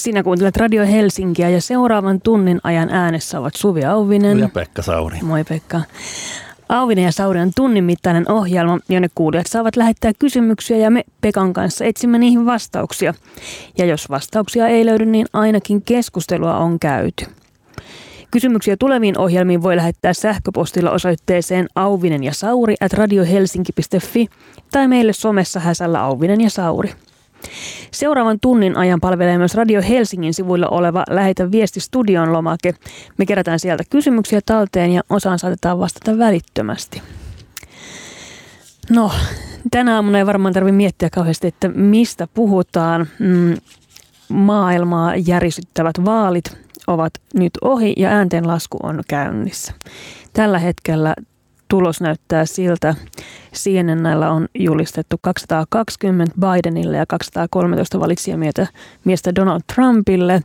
Sinä kuuntelet Radio Helsinkiä ja seuraavan tunnin ajan äänessä ovat Suvi Auvinen. Ja Pekka Sauri. Moi Pekka. Auvinen ja Sauri on tunnin mittainen ohjelma, jonne kuulijat saavat lähettää kysymyksiä ja me Pekan kanssa etsimme niihin vastauksia. Ja jos vastauksia ei löydy, niin ainakin keskustelua on käyty. Kysymyksiä tuleviin ohjelmiin voi lähettää sähköpostilla osoitteeseen auvinen ja sauri at radiohelsinki.fi tai meille somessa häsällä auvinen ja sauri. Seuraavan tunnin ajan palvelee myös Radio Helsingin sivuilla oleva Lähetä viesti studion lomake. Me kerätään sieltä kysymyksiä talteen ja osaan saatetaan vastata välittömästi. No, tänä aamuna ei varmaan tarvitse miettiä kauheasti, että mistä puhutaan. Mm, maailmaa järisyttävät vaalit ovat nyt ohi ja ääntenlasku on käynnissä. Tällä hetkellä tulos näyttää siltä. CNNllä on julistettu 220 Bidenille ja 213 valitsijamiestä miestä Donald Trumpille.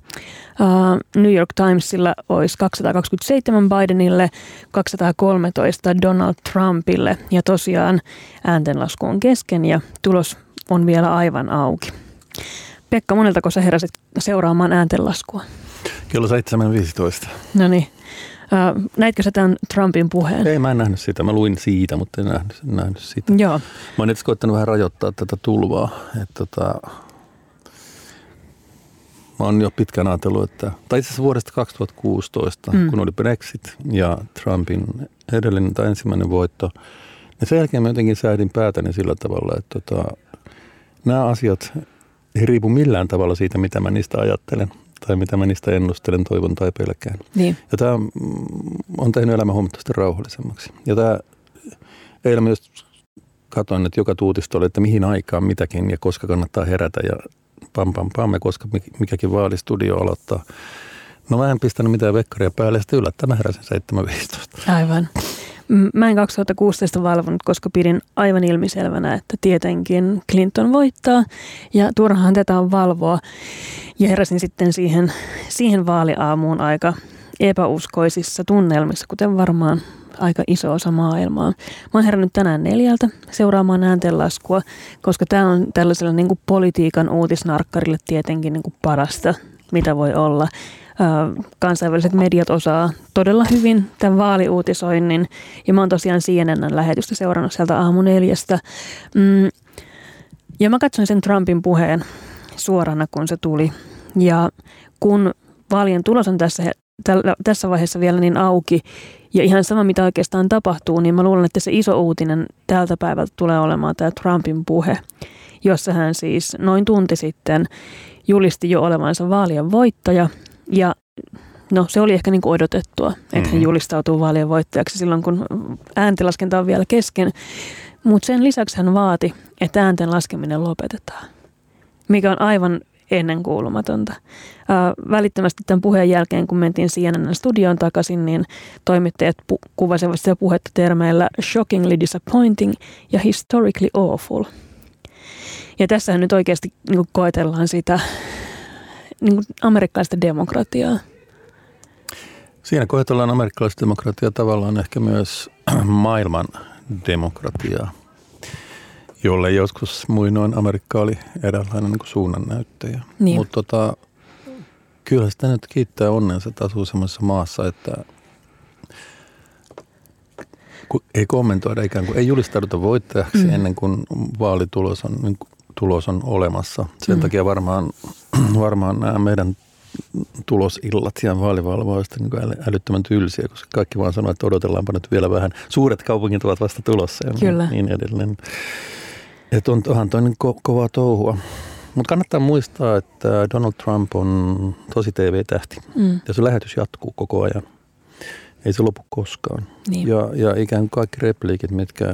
Uh, New York Timesilla olisi 227 Bidenille, 213 Donald Trumpille. Ja tosiaan ääntenlasku on kesken ja tulos on vielä aivan auki. Pekka, moneltako sä heräsit seuraamaan ääntenlaskua? Kello 7.15. No niin. Näitkö sä tämän Trumpin puheen? Ei, mä en nähnyt sitä. Mä luin siitä, mutta en nähnyt, en nähnyt sitä. Joo. Mä oon nyt koittanut vähän rajoittaa tätä tulvaa. Että tota, mä oon jo pitkään ajatellut, että, tai itse asiassa vuodesta 2016, mm. kun oli Brexit ja Trumpin edellinen tai ensimmäinen voitto, niin sen jälkeen mä jotenkin säädin päätäni sillä tavalla, että tota, nämä asiat ei riipu millään tavalla siitä, mitä mä niistä ajattelen tai mitä mä niistä ennustelen, toivon tai pelkään. Niin. Ja tämä on tehnyt elämän huomattavasti rauhallisemmaksi. Ja tämä eilen myös katsoin, että joka tuutista oli, että mihin aikaan mitäkin ja koska kannattaa herätä ja pam pam pam ja koska mikäkin vaalistudio aloittaa. No mä en pistänyt mitään vekkaria päälle, sitten yllättäen mä heräsin 7.15. Aivan. Mä en 2016 valvonut, koska pidin aivan ilmiselvänä, että tietenkin Clinton voittaa ja turhaan tätä on valvoa. Ja heräsin sitten siihen, siihen vaaliaamuun aika epäuskoisissa tunnelmissa, kuten varmaan aika iso osa maailmaa. Mä oon herännyt tänään neljältä seuraamaan ääntenlaskua, koska tämä on tällaisella niin politiikan uutisnarkkarille tietenkin niin parasta, mitä voi olla kansainväliset mediat osaa todella hyvin tämän vaaliuutisoinnin. Ja mä oon tosiaan CNN lähetystä seurannut sieltä aamu neljästä. Mm, ja mä katsoin sen Trumpin puheen suorana, kun se tuli. Ja kun vaalien tulos on tässä, tässä vaiheessa vielä niin auki, ja ihan sama mitä oikeastaan tapahtuu, niin mä luulen, että se iso uutinen tältä päivältä tulee olemaan tämä Trumpin puhe, jossa hän siis noin tunti sitten julisti jo olevansa vaalien voittaja – ja no se oli ehkä niin kuin odotettua, että mm-hmm. hän julistautuu vaalien voittajaksi silloin, kun ääntenlaskenta on vielä kesken. Mutta sen lisäksi hän vaati, että äänten laskeminen lopetetaan, mikä on aivan ennenkuulumatonta. Äh, välittömästi tämän puheen jälkeen, kun mentiin CNN studioon takaisin, niin toimittajat pu- kuvasivat sitä puhetta termeillä shockingly disappointing ja historically awful. Ja tässähän nyt oikeasti niin koetellaan sitä niin kuin amerikkalaista demokratiaa? Siinä koetellaan amerikkalaista demokratiaa tavallaan ehkä myös maailman demokratiaa, jolle joskus muinoin Amerikka oli eräänlainen niin suunnannäyttäjä. Niin. Mutta tota, kyllä sitä nyt kiittää onnensa, että asuu sellaisessa maassa, että ei kommentoida ikään kuin, ei julistauduta voittajaksi mm. ennen kuin vaalitulos on niin tulos on olemassa. Sen mm. takia varmaan, varmaan nämä meidän tulosillat ja vaalivalvoista niin älyttömän tylsiä, koska kaikki vaan sanoo, että odotellaanpa nyt vielä vähän. Suuret kaupungit ovat vasta tulossa ja Kyllä. niin edelleen. Että on, onhan toi niin ko- kovaa touhua. Mutta kannattaa muistaa, että Donald Trump on tosi TV-tähti mm. ja se lähetys jatkuu koko ajan. Ei se lopu koskaan. Niin. Ja, ja ikään kuin kaikki repliikit, mitkä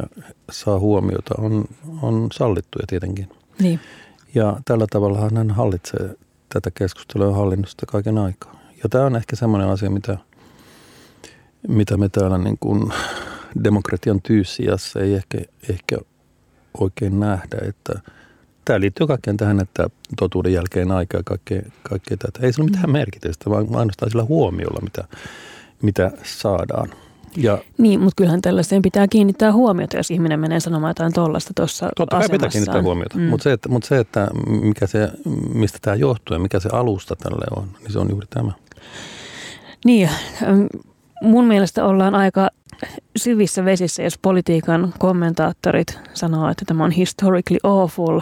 saa huomiota, on, on sallittuja tietenkin. Niin. Ja tällä tavalla hän hallitsee tätä keskustelua hallinnosta kaiken aikaa. Ja tämä on ehkä semmoinen asia, mitä, mitä me täällä niin kuin demokratian tyyssiassa ei ehkä, ehkä oikein nähdä, että tämä liittyy kaikkeen tähän, että totuuden jälkeen aika ja kaikkea, kaikkea tätä. Ei sillä ole mitään merkitystä, vaan ainoastaan sillä huomiolla, mitä, mitä saadaan. Ja, niin, mutta kyllähän tällaiseen pitää kiinnittää huomiota, jos ihminen menee sanomaan jotain tollasta tuossa Totta kai pitää kiinnittää huomiota, mm. mutta se, että, mutta se, että mikä se, mistä tämä johtuu ja mikä se alusta tälle on, niin se on juuri tämä. Niin, mun mielestä ollaan aika syvissä vesissä, jos politiikan kommentaattorit sanoo, että tämä on historically awful.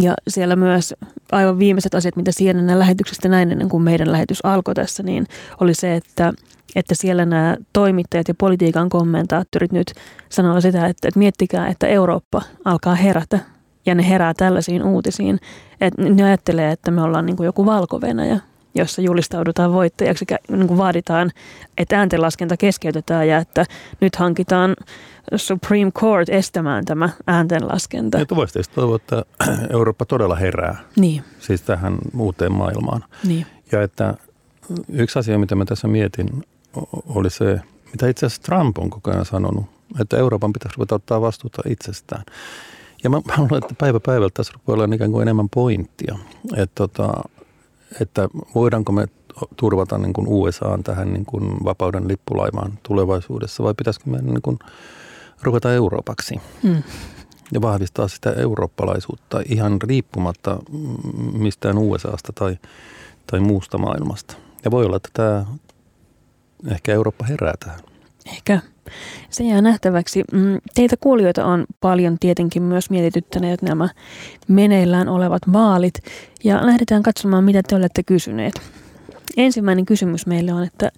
Ja siellä myös aivan viimeiset asiat, mitä CNN lähetyksestä näin ennen kuin meidän lähetys alkoi tässä, niin oli se, että, että siellä nämä toimittajat ja politiikan kommentaattorit nyt sanoo sitä, että, että miettikää, että Eurooppa alkaa herätä ja ne herää tällaisiin uutisiin. Että ne ajattelee, että me ollaan niin kuin joku valko jossa julistaudutaan voittajaksi, niin kuin vaaditaan, että ääntenlaskenta keskeytetään ja että nyt hankitaan Supreme Court estämään tämä ääntenlaskenta. Ja voisi tietysti toivoa, että Eurooppa todella herää niin. siis tähän uuteen maailmaan. Niin. Ja että yksi asia, mitä mä tässä mietin, oli se, mitä itse asiassa Trump on koko ajan sanonut, että Euroopan pitäisi ruveta ottaa vastuuta itsestään. Ja mä, mä luulen, että päivä päivältä tässä rupeaa olla ikään kuin enemmän pointtia. Että tota, että voidaanko me turvata niin kuin USAan tähän niin kuin vapauden lippulaimaan tulevaisuudessa vai pitäisikö meidän niin kuin ruveta Euroopaksi hmm. ja vahvistaa sitä eurooppalaisuutta ihan riippumatta mistään USAsta tai, tai muusta maailmasta. Ja voi olla, että tämä ehkä Eurooppa herää tähän. Ehkä. Se jää nähtäväksi. Mm, teitä kuulijoita on paljon tietenkin myös mietityttäneet nämä meneillään olevat vaalit. Ja lähdetään katsomaan, mitä te olette kysyneet. Ensimmäinen kysymys meille on, että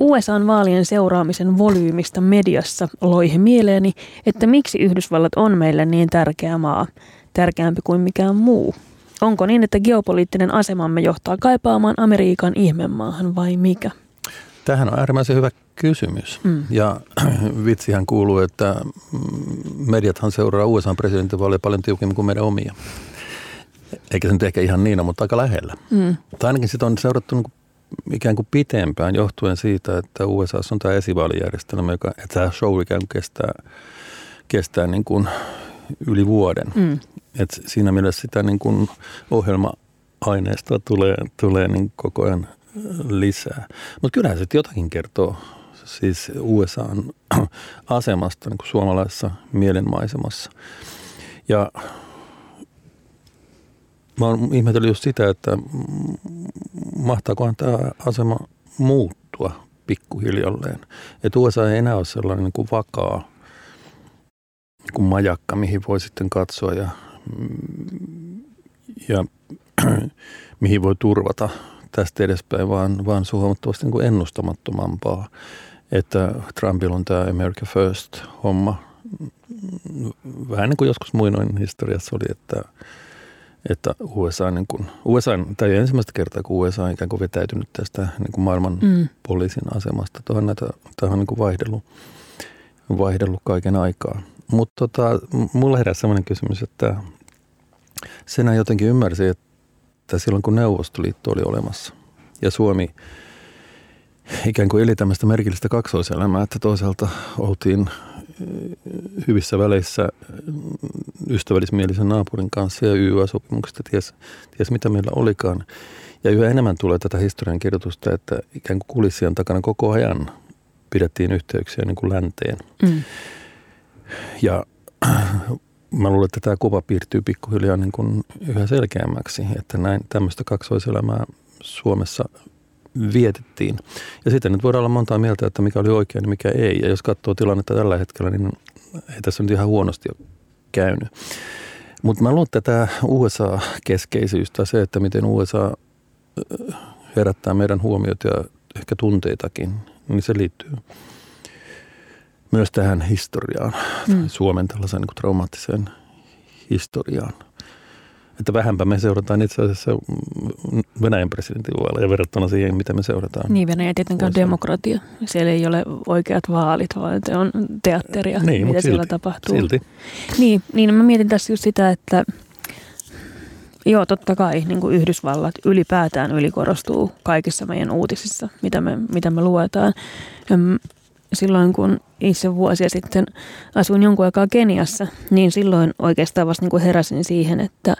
USAn vaalien seuraamisen volyymista mediassa loihe mieleeni, että miksi Yhdysvallat on meille niin tärkeä maa, tärkeämpi kuin mikään muu. Onko niin, että geopoliittinen asemamme johtaa kaipaamaan Amerikan ihmemaahan vai mikä? Tähän on äärimmäisen hyvä kysymys. Mm. Ja vitsihän kuuluu, että mediathan seuraa USA-presidentinvaaleja paljon tiukemmin kuin meidän omia. Eikä se nyt ehkä ihan niin mutta aika lähellä. Mm. Tai ainakin sitä on seurattu niin ikään kuin pitempään johtuen siitä, että USA on tämä esivaalijärjestelmä, joka, että tämä show ikään kuin kestää, kestää niin kuin yli vuoden. Mm. Et siinä mielessä sitä niin kuin ohjelma-aineistoa tulee, tulee niin koko ajan lisää. Mutta kyllähän se jotakin kertoo siis USAn asemasta niin kuin suomalaisessa mielenmaisemassa. Ja mä oon ihmetellyt just sitä, että mahtaakohan tämä asema muuttua pikkuhiljalleen. Että USA ei enää ole sellainen niin kuin vakaa niin kuin majakka, mihin voi sitten katsoa ja, ja mihin voi turvata tästä edespäin, vaan, vaan se on huomattavasti niin kuin ennustamattomampaa. Että Trumpilla on tämä America First-homma. Vähän niin kuin joskus muinoin historiassa oli, että, että USA, niin kuin, USA, tai ensimmäistä kertaa, kun USA on ikään kuin vetäytynyt tästä niin kuin maailman mm. poliisin asemasta. Tuohon näitä, tähän on niin kuin vaihdellut, vaihdellut kaiken aikaa. Mutta tota, mulla heräsi sellainen kysymys, että sen jotenkin ymmärsi, että että silloin kun Neuvostoliitto oli olemassa ja Suomi ikään kuin eli tämmöistä merkillistä kaksoiselämää, että toisaalta oltiin eh, hyvissä väleissä ystävällismielisen naapurin kanssa ja YYA-sopimuksesta ties, ties mitä meillä olikaan. Ja yhä enemmän tulee tätä historian kirjoitusta, että ikään kuin kulissien takana koko ajan pidettiin yhteyksiä niin kuin länteen. Mm. Ja mä luulen, että tämä kuva piirtyy pikkuhiljaa niin kuin yhä selkeämmäksi, että näin tämmöistä kaksoiselämää Suomessa vietettiin. Ja sitten nyt voidaan olla montaa mieltä, että mikä oli oikein ja mikä ei. Ja jos katsoo tilannetta tällä hetkellä, niin ei tässä nyt ihan huonosti ole käynyt. Mutta mä luulen, että tämä USA-keskeisyys tai se, että miten USA herättää meidän huomiot ja ehkä tunteitakin, niin se liittyy myös tähän historiaan, mm. Suomen tällaiseen niin kuin traumaattiseen historiaan. Että vähänpä me seurataan itse asiassa Venäjän presidentinvaaleja verrattuna siihen, mitä me seurataan. Niin, Venäjä tietenkään on demokratia. Siellä ei ole oikeat vaalit, vaan se on teatteria, niin, mitä siellä silti, tapahtuu. Silti. Niin, niin mä mietin tässä just sitä, että Joo, totta kai niin kuin Yhdysvallat ylipäätään ylikorostuu kaikissa meidän uutisissa, mitä me, mitä me luetaan silloin, kun itse vuosia sitten asuin jonkun aikaa Keniassa, niin silloin oikeastaan vasta niin kuin heräsin siihen, että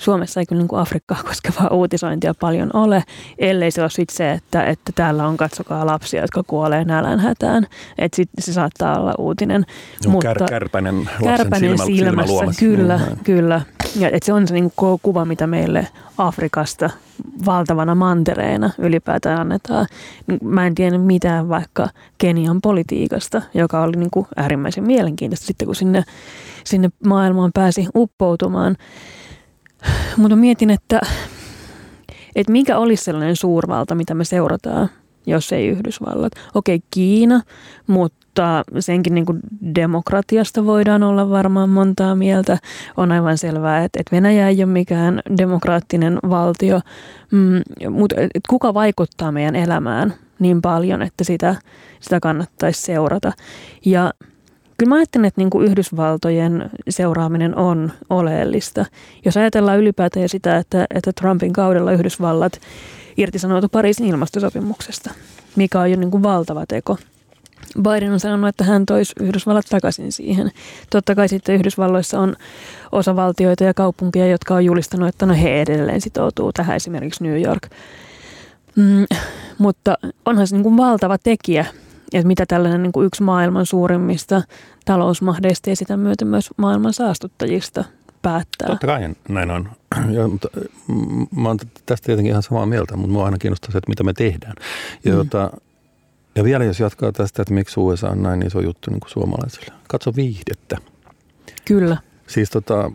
Suomessa ei kyllä niin kuin Afrikkaa koskevaa uutisointia paljon ole, ellei se ole sit se, että, että täällä on katsokaa lapsia, jotka kuolee nälänhätään. Että sit se saattaa olla uutinen. No, mutta kär, kärpänen, kärpänen silmä, silmässä, silmä kyllä, mm. kyllä. Ja, että se on se niin kuin kuva, mitä meille Afrikasta valtavana mantereena ylipäätään annetaan. Mä en tiedä mitään vaikka Kenian politiikasta, joka oli niin kuin äärimmäisen mielenkiintoista sitten, kun sinne, sinne maailmaan pääsi uppoutumaan. Mutta mietin, että, että mikä olisi sellainen suurvalta, mitä me seurataan, jos ei Yhdysvallat. Okei, Kiina, mutta senkin niin kuin demokratiasta voidaan olla varmaan montaa mieltä. On aivan selvää, että, että Venäjä ei ole mikään demokraattinen valtio, mm, mutta kuka vaikuttaa meidän elämään niin paljon, että sitä, sitä kannattaisi seurata. Ja Kyllä mä ajattelen, että niin kuin Yhdysvaltojen seuraaminen on oleellista. Jos ajatellaan ylipäätään sitä, että, että Trumpin kaudella Yhdysvallat irtisanoitu Pariisin ilmastosopimuksesta, mikä on jo niin kuin valtava teko. Biden on sanonut, että hän toisi Yhdysvallat takaisin siihen. Totta kai sitten Yhdysvalloissa on osavaltioita ja kaupunkia, jotka on julistanut, että no he edelleen sitoutuu tähän, esimerkiksi New York. Mm, mutta onhan se niin kuin valtava tekijä että mitä tällainen niin kuin yksi maailman suurimmista talousmahdeista ja sitä myöten myös maailman saastuttajista päättää. Totta kai näin on. Ja, mutta, mm, mä oon tästä tietenkin ihan samaa mieltä, mutta mua aina kiinnostaa se, että mitä me tehdään. Ja, mm. jota, ja vielä jos jatkaa tästä, että miksi USA on näin iso juttu niin kuin suomalaisille. Katso viihdettä. Kyllä. Siis tota,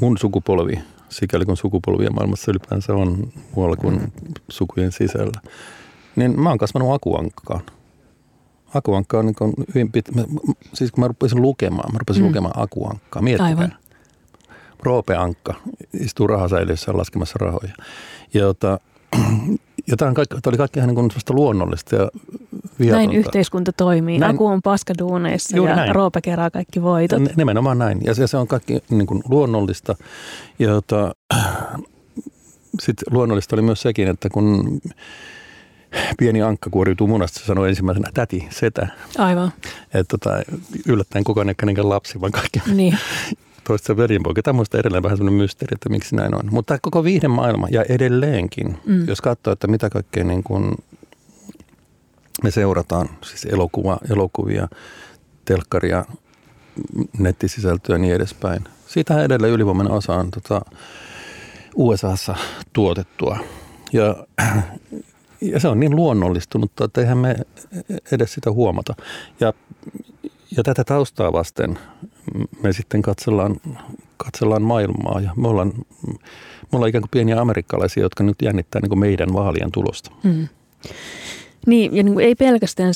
mun sukupolvi, sikäli kun sukupolvia maailmassa ylipäänsä on muualla kuin sukujen sisällä, niin mä oon kasvanut akuankkaan. Akuankka on niin hyvin pit... Siis kun mä rupesin lukemaan, mä rupesin mm. lukemaan akuankkaa. Miettikää. Aivan. Roope Ankka istuu rahasäiliössä laskemassa rahoja. Ja, jota, ja tämä, kaikki, tämä oli kaikki ihan niin luonnollista ja viatonta. Näin yhteiskunta toimii. Näin, Aku on paskaduuneissa ja näin. Roope kerää kaikki voitot. Nimenomaan näin. Ja se, se on kaikki niin kuin luonnollista. Ja jota, sitten luonnollista oli myös sekin, että kun pieni ankka kuoriutuu munasta, sanoi ensimmäisenä täti, setä. Aivan. Että tota, yllättäen kukaan ei lapsi, vaan kaikki niin. toista veljenpoika. Tämä on edelleen vähän sellainen mysteeri, että miksi näin on. Mutta koko maailma ja edelleenkin, mm. jos katsoo, että mitä kaikkea niin kuin me seurataan, siis elokuva, elokuvia, telkkaria, nettisisältöä ja niin edespäin. Siitä edelleen ylivoimainen osa on tota, USAssa tuotettua. Ja ja se on niin luonnollistunut, että eihän me edes sitä huomata. Ja, ja tätä taustaa vasten me sitten katsellaan, katsellaan maailmaa ja me ollaan, me ollaan ikään kuin pieniä amerikkalaisia, jotka nyt jännittää niin kuin meidän vaalien tulosta. Mm. Niin, ja niin kuin ei pelkästään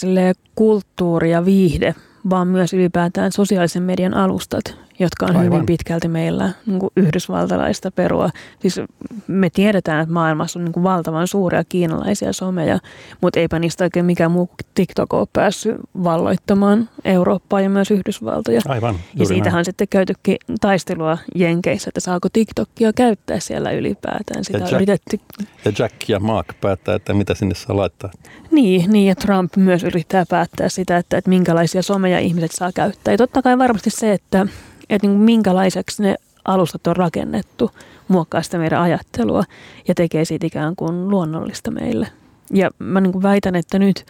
kulttuuri ja viihde, vaan myös ylipäätään sosiaalisen median alustat, jotka on Aivan. hyvin pitkälti meillä niin kuin yhdysvaltalaista perua. Siis me tiedetään, että maailmassa on niin kuin valtavan suuria kiinalaisia someja, mutta eipä niistä oikein mikään muu TikTok ole päässyt valloittamaan Eurooppaa ja myös Yhdysvaltoja. Aivan, ja siitähän on sitten käytykin taistelua Jenkeissä, että saako TikTokia käyttää siellä ylipäätään. Sitä ja, Jack, yritetty... ja Jack ja Mark päättää, että mitä sinne saa laittaa. Niin, niin ja Trump myös yrittää päättää sitä, että, että minkälaisia someja ihmiset saa käyttää. Ja totta kai varmasti se, että että niin kuin minkälaiseksi ne alustat on rakennettu, muokkaa sitä meidän ajattelua ja tekee siitä ikään kuin luonnollista meille. Ja mä niin kuin väitän, että nyt,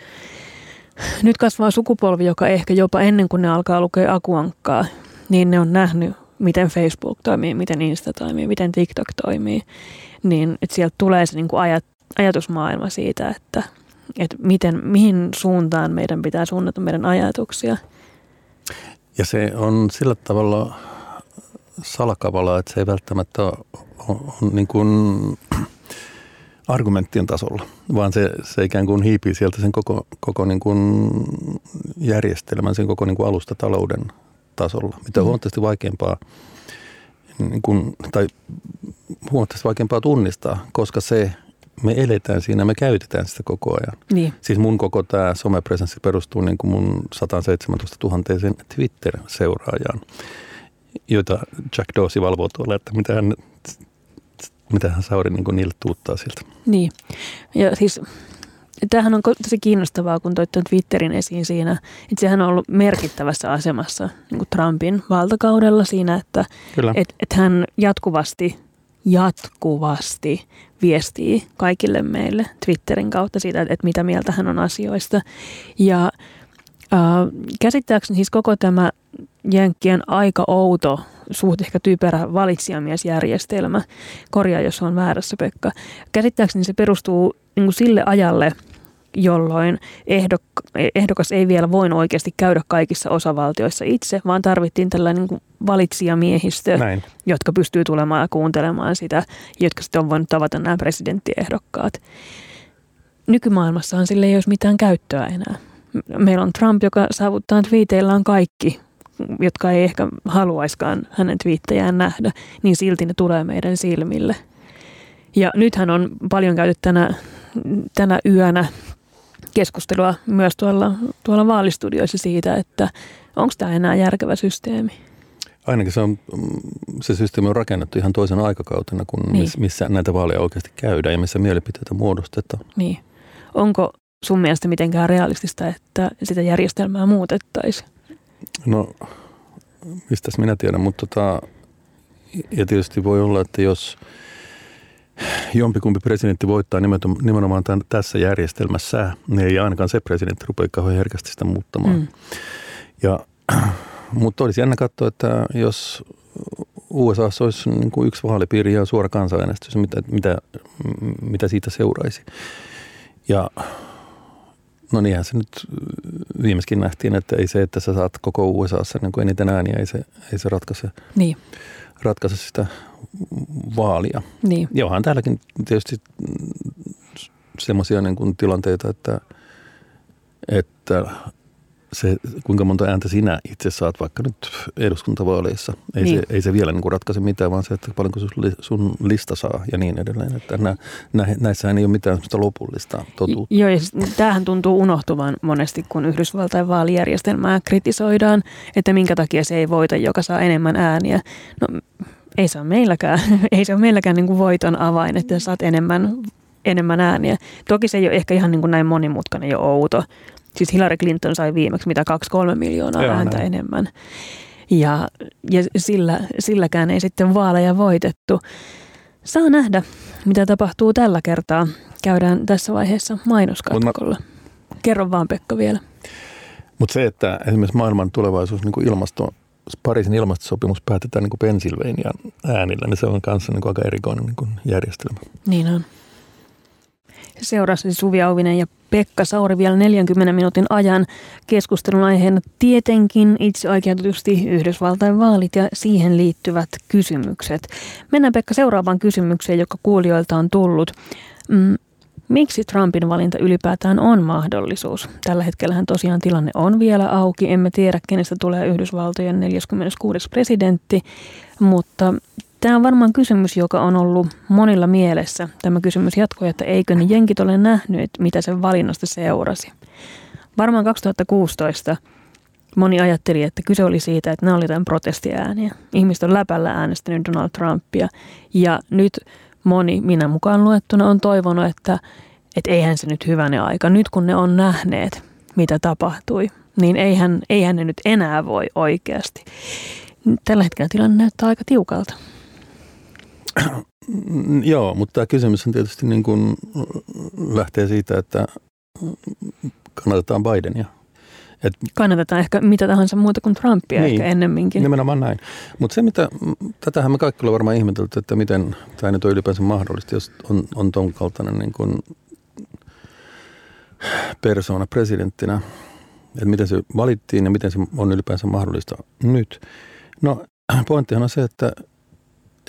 nyt kasvaa sukupolvi, joka ehkä jopa ennen kuin ne alkaa lukea akuankkaa, niin ne on nähnyt, miten Facebook toimii, miten Insta toimii, miten TikTok toimii. Niin että sieltä tulee se niin kuin ajat, ajatusmaailma siitä, että, että miten, mihin suuntaan meidän pitää suunnata meidän ajatuksia – ja se on sillä tavalla salakavalla, että se ei välttämättä ole, on, on niin kuin argumenttien tasolla, vaan se, se ikään kuin hiipii sieltä sen koko, koko niin kuin järjestelmän, sen koko niin kuin alustatalouden tasolla, mitä on mm. huomattavasti vaikeampaa niin kuin, tai huomattavasti vaikeampaa tunnistaa, koska se me eletään siinä, me käytetään sitä koko ajan. Niin. Siis mun koko tämä somepresenssi perustuu niin kuin mun 117 000 Twitter-seuraajaan, joita Jack Dorsey valvoo tuolla, että mitä hän, mitä hän Sauri niin niille tuuttaa siltä. Niin, ja siis Tämähän on tosi kiinnostavaa, kun toit Twitterin esiin siinä, että sehän on ollut merkittävässä asemassa niin Trumpin valtakaudella siinä, että et, et hän jatkuvasti, jatkuvasti viestii kaikille meille Twitterin kautta siitä, että mitä mieltä hän on asioista. Ja äh, käsittääkseni siis koko tämä Jenkkien aika outo, suht ehkä typerä valitsijamiesjärjestelmä, korjaa jos on väärässä Pekka, käsittääkseni se perustuu niin kuin sille ajalle, jolloin ehdok- ehdokas ei vielä voin oikeasti käydä kaikissa osavaltioissa itse, vaan tarvittiin tällainen niin valitsijamiehistö, Näin. jotka pystyy tulemaan ja kuuntelemaan sitä, jotka sitten on voinut tavata nämä presidenttiehdokkaat. Nykymaailmassahan sille ei olisi mitään käyttöä enää. Meillä on Trump, joka saavuttaa twiiteillään kaikki, jotka ei ehkä haluaiskaan hänen twiittejään nähdä, niin silti ne tulee meidän silmille. Ja nythän on paljon käyty tänä, tänä yönä keskustelua myös tuolla, tuolla vaalistudioissa siitä, että onko tämä enää järkevä systeemi. Ainakin se, on, se systeemi on rakennettu ihan toisen aikakautena kuin niin. missä näitä vaaleja oikeasti käydään ja missä mielipiteitä muodostetaan. Niin. Onko sun mielestä mitenkään realistista, että sitä järjestelmää muutettaisiin? No, mistäs minä tiedän, mutta tota, ja tietysti voi olla, että jos jompikumpi presidentti voittaa nimenomaan tämän, tässä järjestelmässä, niin ei ainakaan se presidentti rupea kauhean herkästi sitä muuttamaan. Mm. Ja, mutta olisi jännä katsoa, että jos USA olisi niin kuin yksi vaalipiiri ja suora kansanäänestys, mitä, mitä, mitä siitä seuraisi. Ja no niinhän se nyt viimeiskin nähtiin, että ei se, että sä saat koko USAssa niin kuin eniten ääniä, ei se, ei se ratkaise, niin. ratkaise sitä vaalia. Niin. Ja onhan täälläkin tietysti semmoisia niin tilanteita, että, että se, kuinka monta ääntä sinä itse saat vaikka nyt eduskuntavaaleissa. Ei, niin. se, ei se vielä niin kuin ratkaise mitään, vaan se, että paljonko sun lista saa ja niin edelleen. Että nä, nä, näissähän ei ole mitään lopullista totuutta. Joo, ja tämähän tuntuu unohtuvan monesti, kun Yhdysvaltain vaalijärjestelmää kritisoidaan, että minkä takia se ei voita, joka saa enemmän ääniä. No ei se ole meilläkään, ei se ole meilläkään niin kuin voiton avain, että saat enemmän, enemmän ääniä. Toki se ei ole ehkä ihan niin kuin näin monimutkainen ja outo. Siis Hillary Clinton sai viimeksi mitä 2-3 miljoonaa Joo, ääntä näin. enemmän. Ja, ja sillä, silläkään ei sitten vaaleja voitettu. Saa nähdä, mitä tapahtuu tällä kertaa. Käydään tässä vaiheessa mainoskatkolla. Kerro vaan Pekka vielä. Mutta se, että esimerkiksi maailman tulevaisuus niin kuin ilmasto Pariisin ilmastosopimus päätetään niin Pennsylvanian äänillä, niin se on kanssa niin kuin aika erikoinen niin kuin järjestelmä. Niin on. Seurasi Suvi Auvinen ja Pekka Sauri vielä 40 minuutin ajan keskustelun aiheena tietenkin itse oikeutetusti Yhdysvaltain vaalit ja siihen liittyvät kysymykset. Mennään Pekka seuraavaan kysymykseen, joka kuulijoilta on tullut. Miksi Trumpin valinta ylipäätään on mahdollisuus? Tällä hetkellä tosiaan tilanne on vielä auki. Emme tiedä, kenestä tulee Yhdysvaltojen 46. presidentti, mutta tämä on varmaan kysymys, joka on ollut monilla mielessä. Tämä kysymys jatkoi, että eikö ne jenkit ole nähnyt, mitä sen valinnasta seurasi. Varmaan 2016 moni ajatteli, että kyse oli siitä, että nämä oli jotain protestiääniä. Ihmiset on läpällä äänestänyt Donald Trumpia ja nyt moni, minä mukaan luettuna, on toivonut, että et eihän se nyt hyvänä aika. Nyt kun ne on nähneet, mitä tapahtui, niin eihän, eihän ne nyt enää voi oikeasti. Tällä hetkellä tilanne näyttää aika tiukalta. Joo, mutta tämä kysymys on tietysti niin kuin lähtee siitä, että kannatetaan Bidenia – et, Kannatetaan ehkä mitä tahansa muuta kuin Trumpia niin, ehkä ennemminkin. Nimenomaan näin. Mutta se, mitä, tätähän me kaikki ollaan varmaan ihmetelty, että miten tämä nyt on ylipäänsä mahdollista, jos on, on ton kaltainen niin kuin persona presidenttinä, että miten se valittiin ja miten se on ylipäänsä mahdollista nyt. No pointtihan on se, että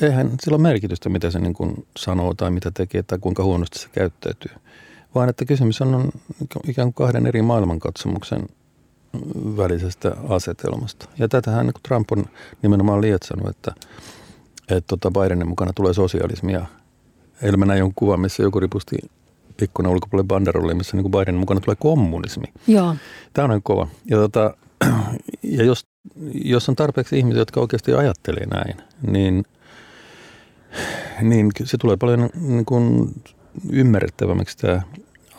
eihän sillä ole merkitystä, mitä se niin kuin sanoo tai mitä tekee tai kuinka huonosti se käyttäytyy, vaan että kysymys on, on ikään kuin kahden eri maailmankatsomuksen välisestä asetelmasta. Ja tätähän niin Trump on nimenomaan lietsannut, että, että tota Bidenin mukana tulee sosialismia. Eilen mä näin jonkun kuvan, missä joku ripusti ikkunan ulkopuolelle banderolle, missä niin Bidenin mukana tulee kommunismi. Joo. Tämä on kova. Ja, tota, ja jos, jos on tarpeeksi ihmisiä, jotka oikeasti ajattelee näin, niin, niin se tulee paljon niin kuin ymmärrettävämmäksi tämä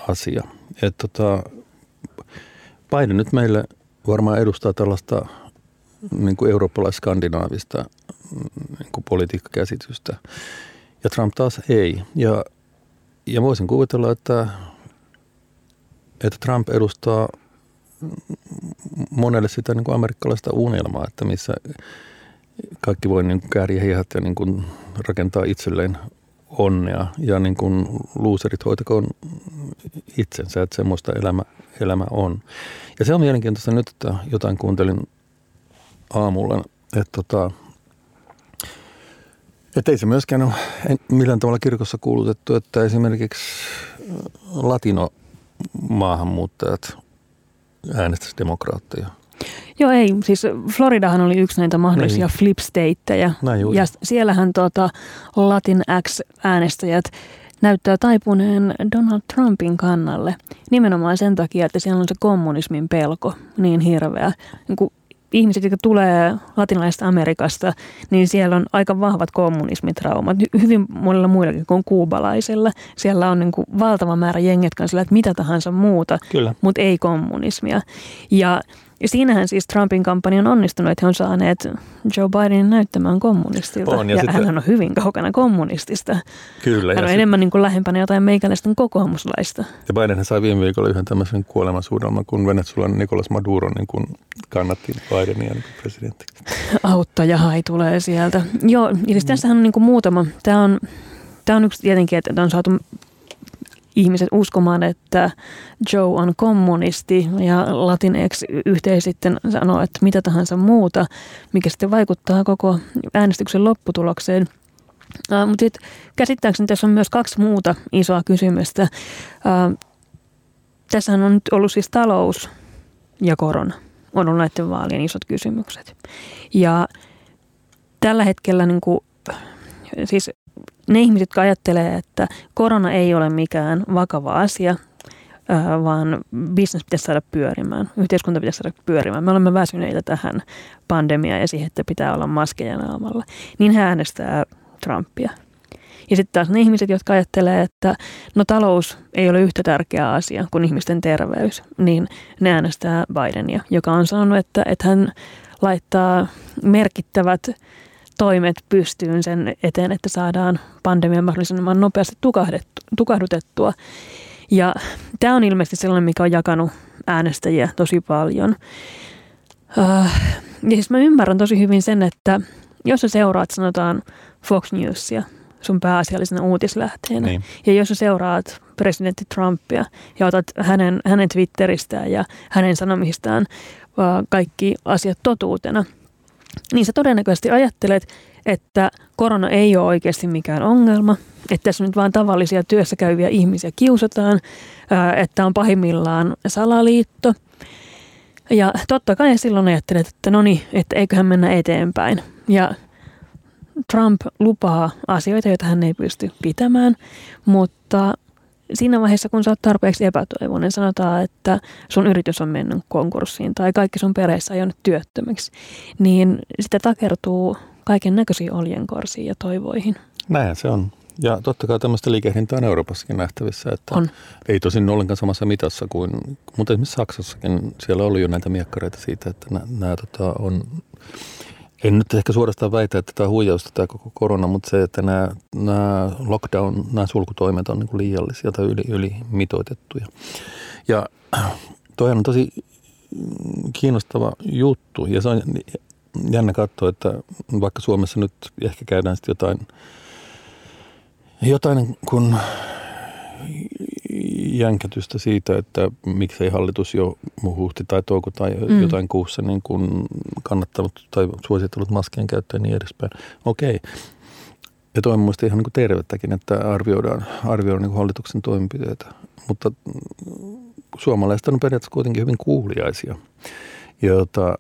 asia. että tota, Biden nyt meille varmaan edustaa tällaista niin kuin eurooppalais-skandinaavista niin kuin politiikkakäsitystä. Ja Trump taas ei. Ja, ja voisin kuvitella, että, että Trump edustaa monelle sitä niin kuin amerikkalaista unelmaa, että missä kaikki voi niin kääriä hihat ja niin kuin rakentaa itselleen onnea ja niin kuin luuserit hoitakoon itsensä, että semmoista elämä, elämä on. Ja se on mielenkiintoista nyt, että jotain kuuntelin aamulla, että tota, että ei se myöskään ole millään tavalla kirkossa kuulutettu, että esimerkiksi latino maahanmuuttajat äänestäisi demokraatteja. Joo ei, siis Floridahan oli yksi näitä mahdollisia niin. flip stateja. Ja siellähän tota Latin X-äänestäjät näyttää taipuneen Donald Trumpin kannalle. Nimenomaan sen takia, että siellä on se kommunismin pelko niin hirveä. Niin kuin ihmiset, jotka tulee latinalaisesta Amerikasta, niin siellä on aika vahvat kommunismitraumat. Hyvin monilla muillakin kuin kuubalaisilla. Siellä on niin kuin valtava määrä jenget kanssa, että mitä tahansa muuta, Kyllä. mutta ei kommunismia. Ja ja siinähän siis Trumpin kampanja on onnistunut, että he on saaneet Joe Bidenin näyttämään kommunistilta. On, ja ja sitten, hän on hyvin kaukana kommunistista. Kyllä. Hän on sit, enemmän niin kuin lähempänä jotain meikäläisten kokoomuslaista. Ja Biden sai viime viikolla yhden tämmöisen kuolemasuudelman, kun Venezuelan Nicolas Maduro niin kuin kannatti Bidenia niin presidenttiksi. hai tulee sieltä. Joo, eli siis tässähän on niin kuin muutama. Tämä on, tämä on yksi tietenkin, että on saatu ihmiset uskomaan, että Joe on kommunisti ja Latinx yhteen sitten sanoo, että mitä tahansa muuta, mikä sitten vaikuttaa koko äänestyksen lopputulokseen. Uh, mutta sitten käsittääkseni tässä on myös kaksi muuta isoa kysymystä. Uh, tässähän on nyt ollut siis talous ja korona. On ollut näiden vaalien isot kysymykset. Ja tällä hetkellä niin kuin, siis ne ihmiset, jotka ajattelee, että korona ei ole mikään vakava asia, vaan bisnes pitäisi saada pyörimään, yhteiskunta pitäisi saada pyörimään. Me olemme väsyneitä tähän pandemiaan ja siihen, että pitää olla maskeja naamalla. Niin hän äänestää Trumpia. Ja sitten taas ne ihmiset, jotka ajattelee, että no talous ei ole yhtä tärkeä asia kuin ihmisten terveys, niin ne äänestää Bidenia, joka on sanonut, että, että hän laittaa merkittävät toimet pystyyn sen eteen, että saadaan pandemia mahdollisimman nopeasti tukahdutettua. Ja tämä on ilmeisesti sellainen, mikä on jakanut äänestäjiä tosi paljon. Uh, ja siis mä ymmärrän tosi hyvin sen, että jos sä seuraat sanotaan Fox Newsia sun pääasiallisena uutislähteenä, niin. ja jos sä seuraat presidentti Trumpia ja otat hänen, hänen Twitteristään ja hänen sanomistaan uh, kaikki asiat totuutena – niin sä todennäköisesti ajattelet, että korona ei ole oikeasti mikään ongelma, että tässä nyt vain tavallisia työssä käyviä ihmisiä kiusataan, että on pahimmillaan salaliitto. Ja totta kai silloin ajattelet, että no niin, että eiköhän mennä eteenpäin. Ja Trump lupaa asioita, joita hän ei pysty pitämään, mutta siinä vaiheessa, kun sä oot tarpeeksi epätoivoinen, sanotaan, että sun yritys on mennyt konkurssiin tai kaikki sun perheessä on työttömäksi, niin sitä takertuu kaiken näköisiin oljenkorsiin ja toivoihin. Näin se on. Ja totta kai tämmöistä liikehdintää on Euroopassakin nähtävissä, että on. ei tosin ollenkaan samassa mitassa kuin, mutta esimerkiksi Saksassakin siellä oli jo näitä miekkareita siitä, että nämä, nämä tota, on en nyt ehkä suorastaan väitä, että tämä on huijausta tämä koko korona, mutta se, että nämä, nämä lockdown, nämä sulkutoimet on niin liiallisia tai yli, ylimitoitettuja. Ja toihan on tosi kiinnostava juttu ja se on jännä katsoa, että vaikka Suomessa nyt ehkä käydään sitten jotain, jotain kun jänkätystä siitä, että miksei hallitus jo huhti tai touko tai mm. jotain kuussa niin kuin kannattanut tai suositellut maskien käyttöä ja niin edespäin. Okei. Ja toi on mielestäni ihan niin kuin tervettäkin, että arvioidaan, arvioidaan niin kuin hallituksen toimenpiteitä. Mutta suomalaiset on periaatteessa kuitenkin hyvin kuuliaisia. Jota,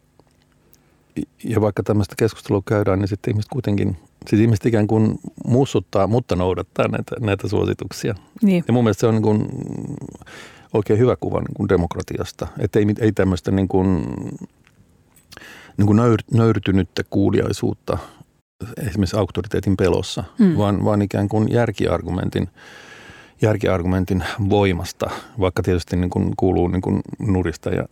ja vaikka tämmöistä keskustelua käydään, niin sitten ihmiset kuitenkin, siis ihmiset ikään kuin mussuttaa, mutta noudattaa näitä, näitä suosituksia. Niin. Ja mun mielestä se on niin kuin oikein hyvä kuva niin kuin demokratiasta, että ei, ei tämmöistä niin kuin, niin kuin nöyr, nöyrtynyttä kuuliaisuutta esimerkiksi auktoriteetin pelossa, mm. vaan, vaan ikään kuin järkiargumentin järkiargumentin voimasta, vaikka tietysti niin kuin kuuluu niin kuin nurista ja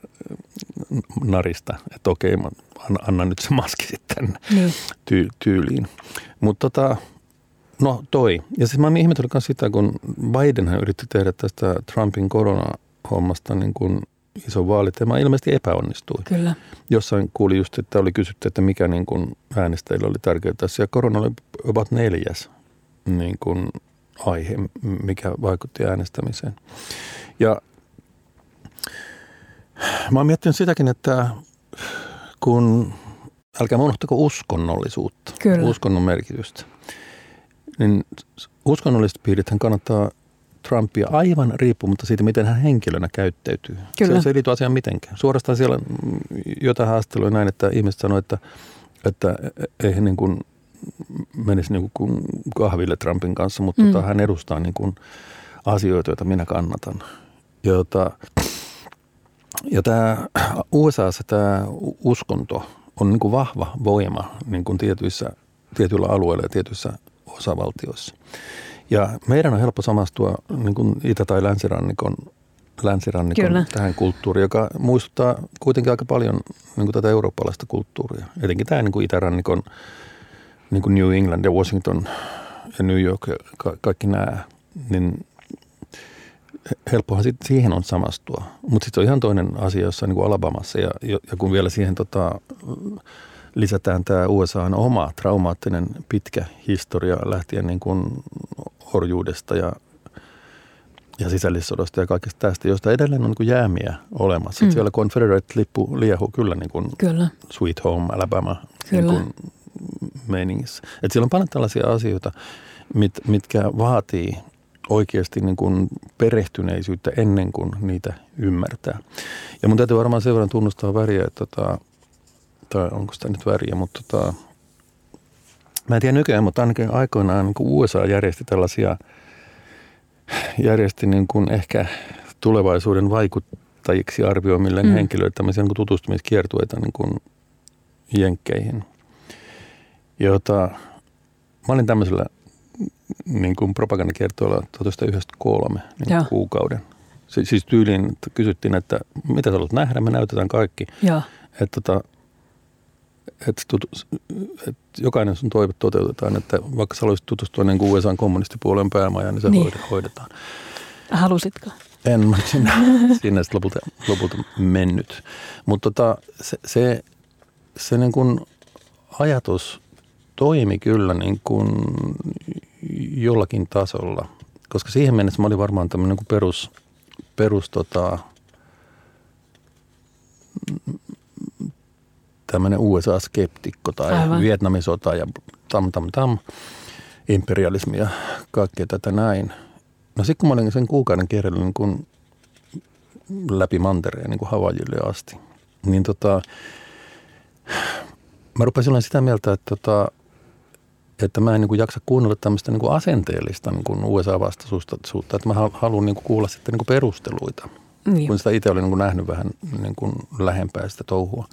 narista, että okei, mä annan nyt se maski sitten niin. ty- tyyliin. Mutta tota, no toi. Ja siis mä oon ihmetellyt myös sitä, kun Bidenhän yritti tehdä tästä Trumpin korona-hommasta niin kuin iso vaaliteema, ilmeisesti epäonnistui. Kyllä. Jossain kuuli just, että oli kysytty, että mikä niin kuin äänestäjillä oli tärkeää tässä. Ja korona oli ovat neljäs niin kuin aihe, mikä vaikutti äänestämiseen. Ja mä oon miettinyt sitäkin, että kun, älkää unohtako uskonnollisuutta, Kyllä. uskonnon merkitystä, niin uskonnolliset piirithän kannattaa Trumpia aivan riippumatta siitä, miten hän henkilönä käyttäytyy. Kyllä. Se, se ei liity asiaan mitenkään. Suorastaan siellä jotain haastattelua näin, että ihmiset sanoivat, että, että ei he niin kuin menisi niin kuin kahville Trumpin kanssa, mutta mm. tota, hän edustaa niin kuin asioita, joita minä kannatan. Jota, ja tämä USAssa tämä uskonto on niin kuin vahva voima niin kuin tietyissä, tietyillä alueilla ja tietyissä osavaltioissa. Ja meidän on helppo samastua niin kuin itä- tai länsirannikon, länsirannikon Kyllä. tähän kulttuuriin, joka muistuttaa kuitenkin aika paljon niin kuin tätä eurooppalaista kulttuuria. Etenkin tämä niin kuin itärannikon, niin kuin New England ja Washington ja New York ja ka- kaikki nämä, niin helppohan sit siihen on samastua. Mutta sitten on ihan toinen asia jossain niin kuin Alabamassa ja, ja kun vielä siihen tota, lisätään tämä USAn oma traumaattinen pitkä historia lähtien niin kuin orjuudesta ja, ja sisällissodasta ja kaikesta tästä, josta edelleen on niin kuin jäämiä olemassa. Mm. Siellä Confederate-lippu liehuu kyllä, niin kuin kyllä. Sweet Home Alabama kyllä. Niin kuin meiningissä. Et siellä on paljon tällaisia asioita, mit, mitkä vaatii oikeasti niin kuin perehtyneisyyttä ennen kuin niitä ymmärtää. Ja mun täytyy varmaan sen verran tunnustaa väriä, että tota, tai onko sitä nyt väriä, mutta tota, mä en tiedä nykyään, mutta ainakin aikoinaan niin USA järjesti tällaisia, järjesti niin kuin ehkä tulevaisuuden vaikuttajiksi arvioimille mm. henkilöille tämmöisiä niin tutustumiskiertueita niin kuin jenkkeihin, jota mä olin tämmöisellä niin kuin propagandakiertoilla 1993 niin kuukauden. Si- siis tyyliin että kysyttiin, että mitä sä haluat nähdä, me näytetään kaikki. Että tota, että, että jokainen sun toive toteutetaan, että vaikka sä haluaisit tutustua niin kuin USA kommunistipuolen päämajaan, niin se niin. hoidetaan. Halusitko? En mä sinne, sinne sitten lopulta, lopulta mennyt. Mutta tota, se, se, se niin kuin ajatus toimi kyllä niin kuin jollakin tasolla, koska siihen mennessä mä olin varmaan tämmöinen niin perus, perus tota, tämmöinen USA-skeptikko tai Aivan. Vietnamin sota ja tam tam tam, imperialismi ja kaikkea tätä näin. No sitten kun mä olin sen kuukauden kierrellä niin kun läpi mantereen niin kuin Havajille asti, niin tota, mä rupesin olla sitä mieltä, että, tota, että mä en niin kuin jaksa kuunnella tämmöistä niin kuin asenteellista niin kuin USA-vastaisuutta, että mä haluan niin kuin kuulla sitten niin kuin perusteluita, niin. kun sitä itse olin niin kuin nähnyt vähän niin kuin lähempää sitä touhua.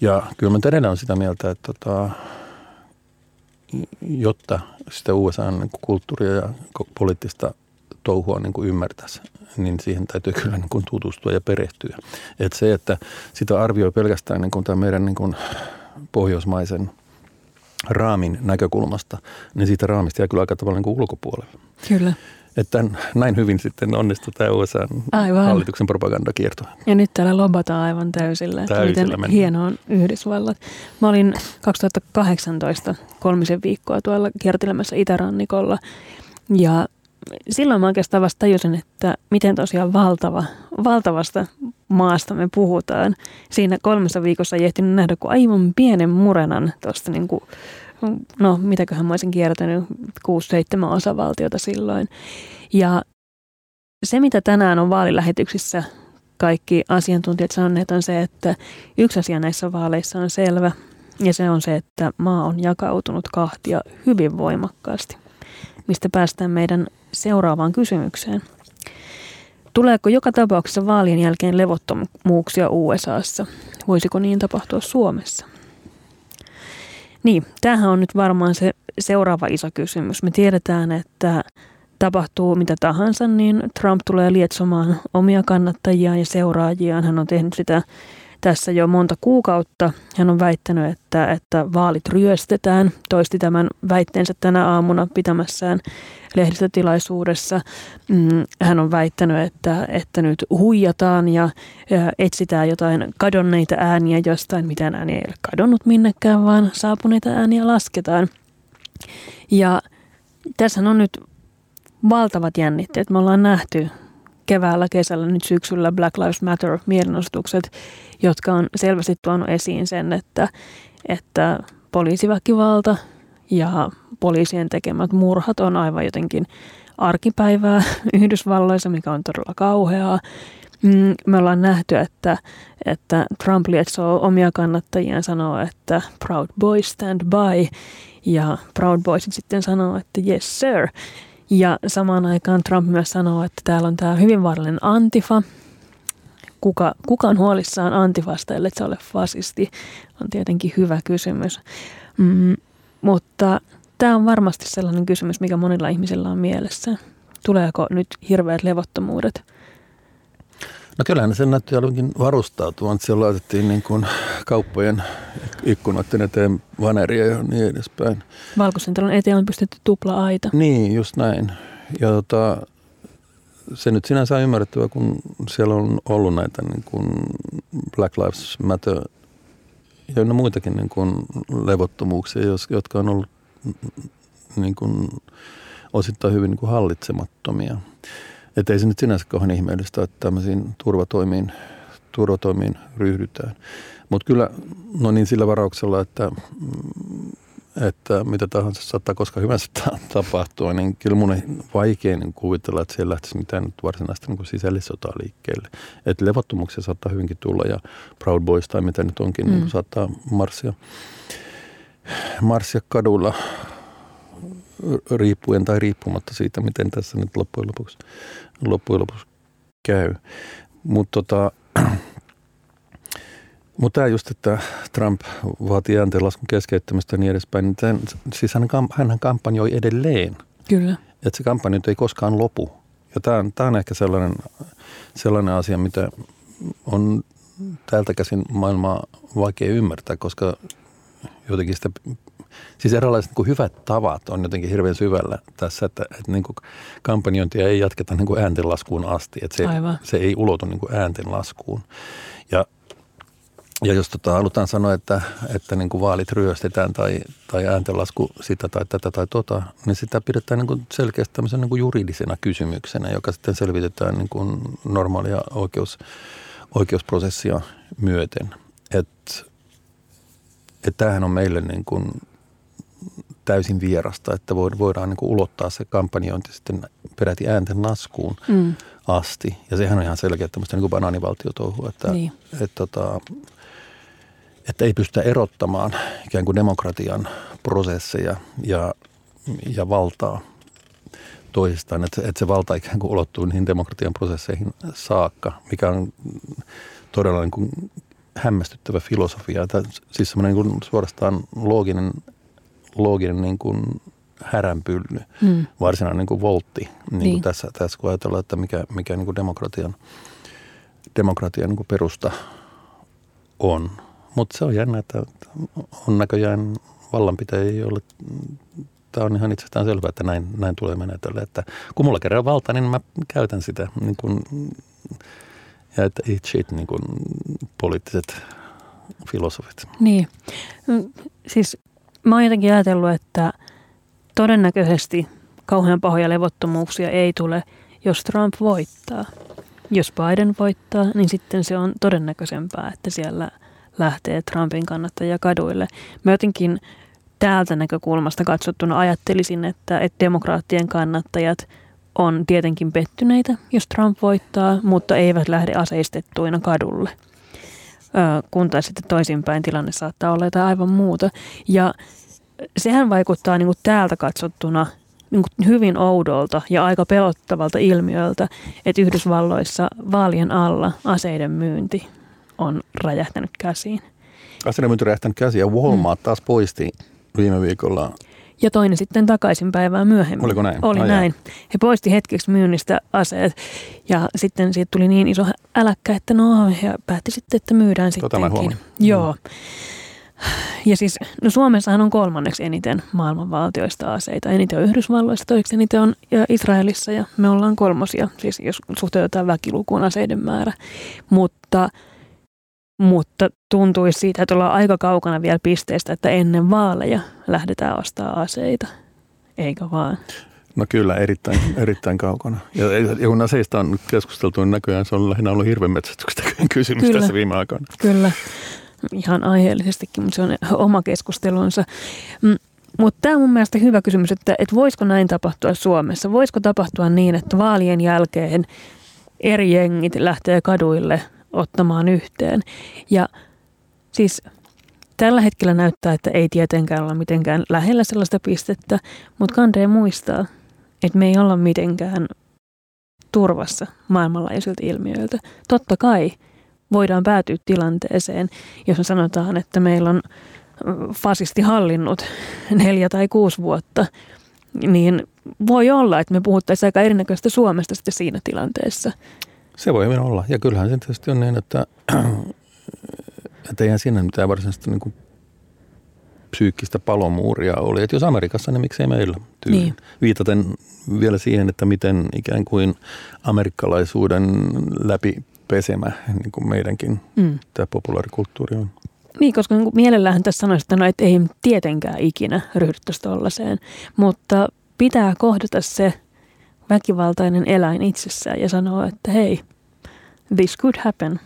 Ja kyllä mä edelleen on sitä mieltä, että tota, jotta sitä USA niin kulttuuria ja poliittista touhua niin kuin ymmärtäisi, niin siihen täytyy kyllä niin kuin tutustua ja perehtyä. Että se, että sitä arvioi pelkästään niin kuin tämän meidän niin kuin pohjoismaisen raamin näkökulmasta, niin siitä raamista jää kyllä aika tavalla niin kuin ulkopuolelle. Kyllä että näin hyvin sitten onnistui tämä USA aivan. hallituksen propagandakierto. Ja nyt täällä lobataan aivan täysillä, täysillä miten hieno on Yhdysvallat. Mä olin 2018 kolmisen viikkoa tuolla kiertelemässä Itärannikolla ja silloin mä oikeastaan vasta tajusin, että miten tosiaan valtava, valtavasta maasta me puhutaan. Siinä kolmessa viikossa ei ehtinyt nähdä kuin aivan pienen murenan tuosta niin kuin no mitäköhän mä olisin kiertänyt, 6-7 osavaltiota silloin. Ja se, mitä tänään on vaalilähetyksissä kaikki asiantuntijat sanoneet, on se, että yksi asia näissä vaaleissa on selvä, ja se on se, että maa on jakautunut kahtia hyvin voimakkaasti, mistä päästään meidän seuraavaan kysymykseen. Tuleeko joka tapauksessa vaalien jälkeen levottomuuksia USAssa? Voisiko niin tapahtua Suomessa? Niin, tämähän on nyt varmaan se seuraava iso kysymys. Me tiedetään, että tapahtuu mitä tahansa, niin Trump tulee lietsomaan omia kannattajiaan ja seuraajiaan. Hän on tehnyt sitä tässä jo monta kuukautta. Hän on väittänyt, että, että vaalit ryöstetään. Toisti tämän väitteensä tänä aamuna pitämässään lehdistötilaisuudessa. Mm, hän on väittänyt, että, että nyt huijataan ja, etsitään jotain kadonneita ääniä jostain. Mitään ääniä ei ole kadonnut minnekään, vaan saapuneita ääniä lasketaan. Ja tässä on nyt valtavat jännitteet. Me ollaan nähty keväällä, kesällä, nyt syksyllä Black Lives Matter mielenosoitukset, jotka on selvästi tuonut esiin sen, että, että poliisiväkivalta ja poliisien tekemät murhat on aivan jotenkin arkipäivää Yhdysvalloissa, mikä on todella kauheaa. Mm, me ollaan nähty, että, että Trump lietsoo omia kannattajiaan sanoo, että Proud Boys stand by ja Proud Boys sitten sanoo, että yes sir. Ja samaan aikaan Trump myös sanoo, että täällä on tämä hyvin vaarallinen antifa. Kuka, kuka on huolissaan antifasta, ellei se ole fasisti, on tietenkin hyvä kysymys. Mm, mutta tämä on varmasti sellainen kysymys, mikä monilla ihmisillä on mielessä. Tuleeko nyt hirveät levottomuudet No kyllähän se näytti alunkin varustautuvan. Siellä laitettiin niin kuin kauppojen ikkunoiden eteen vaneria ja niin edespäin. Valkoisen talon eteen on pistetty tupla-aita. Niin, just näin. Ja tota, se nyt sinänsä on ymmärrettävä, kun siellä on ollut näitä niin kuin Black Lives Matter ja muitakin niin kuin levottomuuksia, jotka on ollut niin kuin osittain hyvin niin kuin hallitsemattomia. Että ei se nyt sinänsä kauhean ihmeellistä, että tämmöisiin turvatoimiin, turvatoimiin ryhdytään. Mutta kyllä, no niin sillä varauksella, että, että mitä tahansa saattaa koska hyvänsä tapahtua, niin kyllä mun vaikea niin kuvitella, että siellä lähtisi mitään nyt varsinaista niin sisällissotaa liikkeelle. Että levottomuuksia saattaa hyvinkin tulla ja Proud Boys tai mitä nyt onkin, niin mm. niin saattaa marssia, marssia kadulla riippuen tai riippumatta siitä, miten tässä nyt loppujen lopuksi, loppujen lopuksi käy. Mutta tota, mutta tämä just, että Trump vaatii ääntenlaskun keskeyttämistä ja niin edespäin, niin tämän, siis hän, hän kampanjoi edelleen. Kyllä. Että se kampanja ei koskaan lopu. Ja tämä on, tämä on ehkä sellainen, sellainen asia, mitä on täältä käsin maailmaa vaikea ymmärtää, koska jotenkin sitä Siis erilaiset niin kuin hyvät tavat on jotenkin hirveän syvällä tässä, että, että niin kuin kampanjointia ei jatketa niin kuin ääntenlaskuun asti, että se, se ei ulotu niin kuin ääntenlaskuun. Ja ja jos tota, halutaan sanoa, että, että niin kuin vaalit ryöstetään tai, tai ääntenlasku sitä tai tätä tai tota, niin sitä pidetään niin kuin selkeästi tämmöisen niin kuin juridisena kysymyksenä, joka sitten selvitetään niin kuin normaalia oikeus, oikeusprosessia myöten. Että et tämähän on meille niin kuin täysin vierasta, että voidaan niin kuin ulottaa se kampanjointi sitten peräti äänten laskuun mm. asti. Ja sehän on ihan selkeä tämmöistä niin banaanivaltiotouhua, että, niin. että, että, tota, että ei pystytä erottamaan ikään kuin demokratian prosesseja ja, ja valtaa toisistaan, että, että se valta ikään kuin ulottuu niihin demokratian prosesseihin saakka, mikä on todella niin kuin hämmästyttävä filosofia. Tämä, siis semmoinen niin suorastaan looginen looginen niin kuin häränpylly, mm. varsinainen niin kuin voltti niin kuin niin. Tässä, tässä, kun ajatellaan, että mikä, mikä niin kuin demokratian, demokratian niin kuin perusta on. Mutta se on jännä, että on näköjään vallanpitäjiä, joille tämä on ihan itsestään selvää, että näin, näin tulee menetellä. Että kun mulla kerran valta, niin mä käytän sitä. Niin kuin, ja että eat shit, niin kuin poliittiset filosofit. Niin. Siis mä oon jotenkin ajatellut, että todennäköisesti kauhean pahoja levottomuuksia ei tule, jos Trump voittaa. Jos Biden voittaa, niin sitten se on todennäköisempää, että siellä lähtee Trumpin kannattajia kaduille. Mä jotenkin täältä näkökulmasta katsottuna ajattelisin, että, että demokraattien kannattajat on tietenkin pettyneitä, jos Trump voittaa, mutta eivät lähde aseistettuina kadulle – kun taas sitten toisinpäin tilanne saattaa olla jotain aivan muuta. Ja sehän vaikuttaa niin kuin täältä katsottuna niin kuin hyvin oudolta ja aika pelottavalta ilmiöltä, että Yhdysvalloissa vaalien alla aseiden myynti on räjähtänyt käsiin. Aseiden myynti räjähtänyt käsiin ja Walmart mm. taas poisti viime viikolla ja toinen sitten takaisin päivää myöhemmin. Oliko näin? Oli Ai näin. He poisti hetkeksi myynnistä aseet ja sitten siitä tuli niin iso äläkkä, että no ja päätti sitten, että myydään tota sittenkin. Joo. Ja siis no Suomessahan on kolmanneksi eniten maailman valtioista aseita. Eniten on Yhdysvalloissa, toiseksi eniten on ja Israelissa ja me ollaan kolmosia, siis jos suhteutetaan väkilukuun aseiden määrä. Mutta, mutta tuntuisi siitä, että ollaan aika kaukana vielä pisteestä, että ennen vaaleja lähdetään ostaa aseita. Eikö vaan? No kyllä, erittäin, erittäin kaukana. Ja, ja kun aseista on keskusteltu, niin näköjään se on lähinnä ollut hirvenmetsästyksestä kysymys kyllä. tässä viime aikoina. Kyllä ihan aiheellisestikin, mutta se on oma keskustelunsa. Mm, mutta tämä on mun mielestä hyvä kysymys, että, että voisiko näin tapahtua Suomessa? Voisiko tapahtua niin, että vaalien jälkeen eri jengit lähtee kaduille ottamaan yhteen? Ja siis tällä hetkellä näyttää, että ei tietenkään olla mitenkään lähellä sellaista pistettä, mutta kandee muistaa, että me ei olla mitenkään turvassa maailmanlaajuisilta ilmiöiltä. Totta kai voidaan päätyä tilanteeseen, jos me sanotaan, että meillä on fasisti hallinnut neljä tai kuusi vuotta, niin voi olla, että me puhuttaisiin aika erinäköistä Suomesta sitten siinä tilanteessa. Se voi hyvin olla. Ja kyllähän se tietysti on niin, että, että eihän siinä mitään varsinaista niin kuin psyykkistä palomuuria oli. Että jos Amerikassa, niin miksei meillä tyyliin. Niin. Viitaten vielä siihen, että miten ikään kuin amerikkalaisuuden läpi pesemä, niin kuin meidänkin mm. tämä populaarikulttuuri on. Niin, koska niin mielellään tässä sanoisi, että, no, että ei tietenkään ikinä ryhdyttäisi tuollaiseen, mutta pitää kohdata se väkivaltainen eläin itsessään ja sanoa, että hei, this could happen.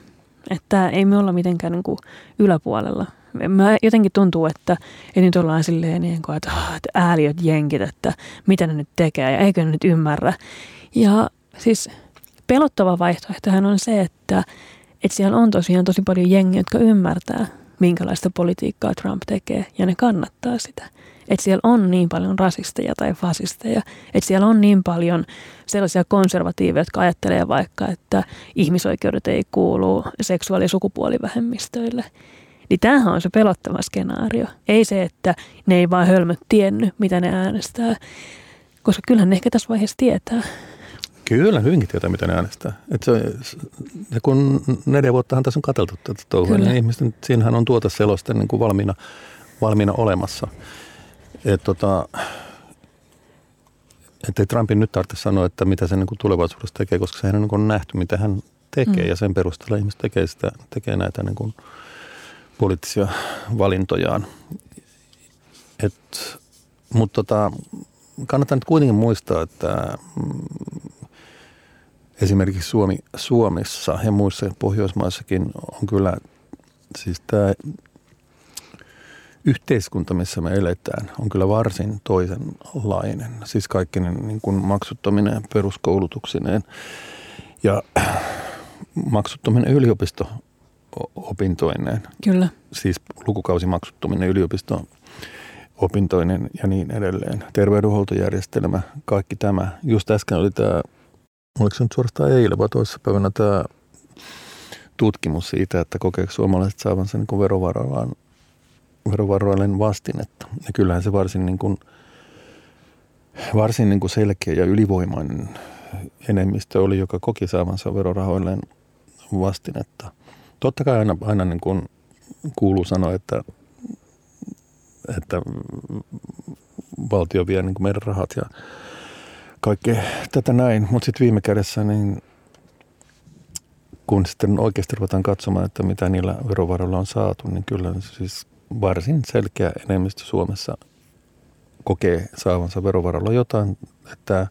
Että ei me olla mitenkään niin kuin yläpuolella. Mä jotenkin tuntuu, että, että nyt ollaan silleen, niin kuin, että, ah, että ääliöt jenkit, että mitä ne nyt tekee ja eikö ne nyt ymmärrä. Ja siis pelottava vaihtoehtohan on se, että, että siellä on tosiaan tosi paljon jengiä, jotka ymmärtää, minkälaista politiikkaa Trump tekee, ja ne kannattaa sitä. Että siellä on niin paljon rasisteja tai fasisteja, että siellä on niin paljon sellaisia konservatiiveja, jotka ajattelee vaikka, että ihmisoikeudet ei kuulu seksuaali- ja sukupuolivähemmistöille. Niin tämähän on se pelottava skenaario. Ei se, että ne ei vaan hölmöt tiennyt, mitä ne äänestää, koska kyllähän ne ehkä tässä vaiheessa tietää. Kyllä, hyvinkin tietää, mitä ne äänestää. Et se, se, kun neljä vuottahan tässä on katseltu tätä touhua, niin ihmisten, siinähän on tuota selosta niin kuin valmiina, valmiina olemassa. Et tota, että ei Trumpin nyt tarvitse sanoa, että mitä se niin kuin tulevaisuudessa tekee, koska sehän on niin nähty, mitä hän tekee mm. ja sen perusteella ihmiset tekee, sitä, tekee näitä niin kuin poliittisia valintojaan. Et, mutta tota, kannattaa nyt kuitenkin muistaa, että mm, esimerkiksi Suomi, Suomessa ja muissa Pohjoismaissakin on kyllä siis tämä yhteiskunta, missä me eletään, on kyllä varsin toisenlainen. Siis kaikki niin kuin maksuttominen peruskoulutuksineen ja maksuttominen yliopisto opintoineen. Kyllä. Siis lukukausimaksuttominen yliopisto opintoinen ja niin edelleen. Terveydenhuoltojärjestelmä, kaikki tämä. Just äsken oli tämä oliko se nyt suorastaan eilen vai päivänä tämä tutkimus siitä, että kokeeko suomalaiset saavansa niin verovaroillaan verovaroilleen vastinetta. Ja kyllähän se varsin, niin kuin, varsin niin kuin selkeä ja ylivoimainen enemmistö oli, joka koki saavansa verorahoilleen vastinetta. Totta kai aina, aina niin kuin kuuluu sanoa, että, että valtio vie niin kuin meidän rahat ja kaikkea tätä näin, mutta sitten viime kädessä niin kun sitten oikeasti ruvetaan katsomaan, että mitä niillä verovaroilla on saatu, niin kyllä siis varsin selkeä enemmistö Suomessa kokee saavansa verovaroilla jotain, että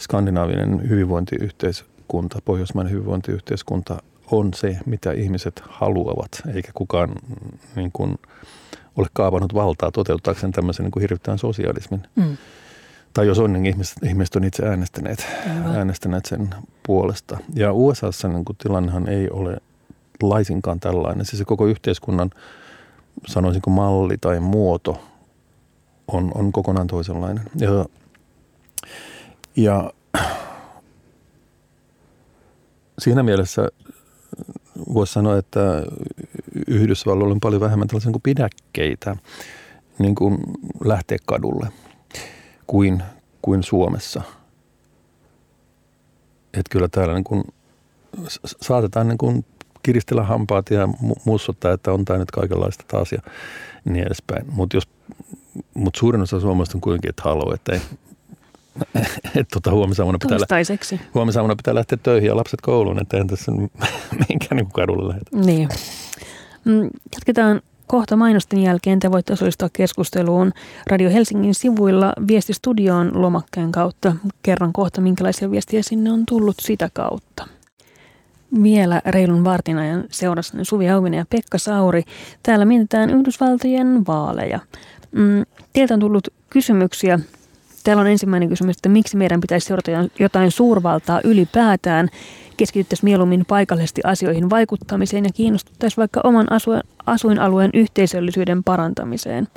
skandinaavinen hyvinvointiyhteiskunta, pohjoismainen hyvinvointiyhteiskunta on se, mitä ihmiset haluavat, eikä kukaan niin kuin, ole kaavannut valtaa toteuttaakseen tämmöisen niin kuin hirvittävän sosialismin. Mm tai jos on, niin ihmiset, ihmiset on itse äänestäneet, äänestäneet sen puolesta. Ja USAssa niin kuin tilannehan ei ole laisinkaan tällainen. Siis se koko yhteiskunnan, sanoisinko malli tai muoto on, on kokonaan toisenlainen. Ja, ja siinä mielessä voisi sanoa, että Yhdysvalloilla on paljon vähemmän tällaisia kuin pidäkkeitä niin kuin lähteä kadulle – kuin, kuin Suomessa. Että kyllä täällä niin kuin saatetaan niin kuin kiristellä hampaat ja mussuttaa, että on tämä nyt kaikenlaista taas ja niin edespäin. Mutta mut suurin osa suomalaisista on kuitenkin, että haluaa, että ei, että tota, huomisaamuna pitää, huomisaamuna pitää lähteä töihin ja lapset kouluun, että en tässä minkään niin kadulle lähetä. Niin. Mm, jatketaan kohta mainosten jälkeen. Te voitte osallistua keskusteluun Radio Helsingin sivuilla viestistudioon lomakkeen kautta. Kerron kohta, minkälaisia viestiä sinne on tullut sitä kautta. Vielä reilun vartin ajan seurassa Suvi Auvinen ja Pekka Sauri. Täällä mietitään Yhdysvaltojen vaaleja. Mm, teiltä on tullut kysymyksiä Täällä on ensimmäinen kysymys, että miksi meidän pitäisi seurata jotain suurvaltaa ylipäätään. Keskityttäisiin mieluummin paikallisesti asioihin vaikuttamiseen ja kiinnostuttaisiin vaikka oman asuinalueen yhteisöllisyyden parantamiseen.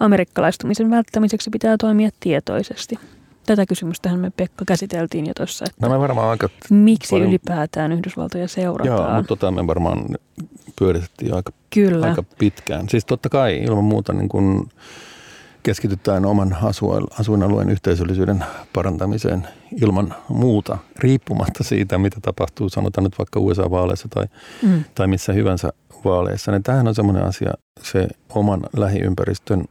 Amerikkalaistumisen välttämiseksi pitää toimia tietoisesti. Tätä kysymystähän me Pekka käsiteltiin jo tuossa. Että no varmaan aika miksi paljon... ylipäätään Yhdysvaltoja seurataan? Joo, mutta tota me varmaan pyöritettiin aika, Kyllä. aika pitkään. Siis totta kai ilman muuta niin kuin keskitytään oman asuinalueen yhteisöllisyyden parantamiseen ilman muuta, riippumatta siitä, mitä tapahtuu, sanotaan nyt vaikka USA-vaaleissa tai, mm. tai missä hyvänsä vaaleissa. Niin tämähän on semmoinen asia, se oman lähiympäristön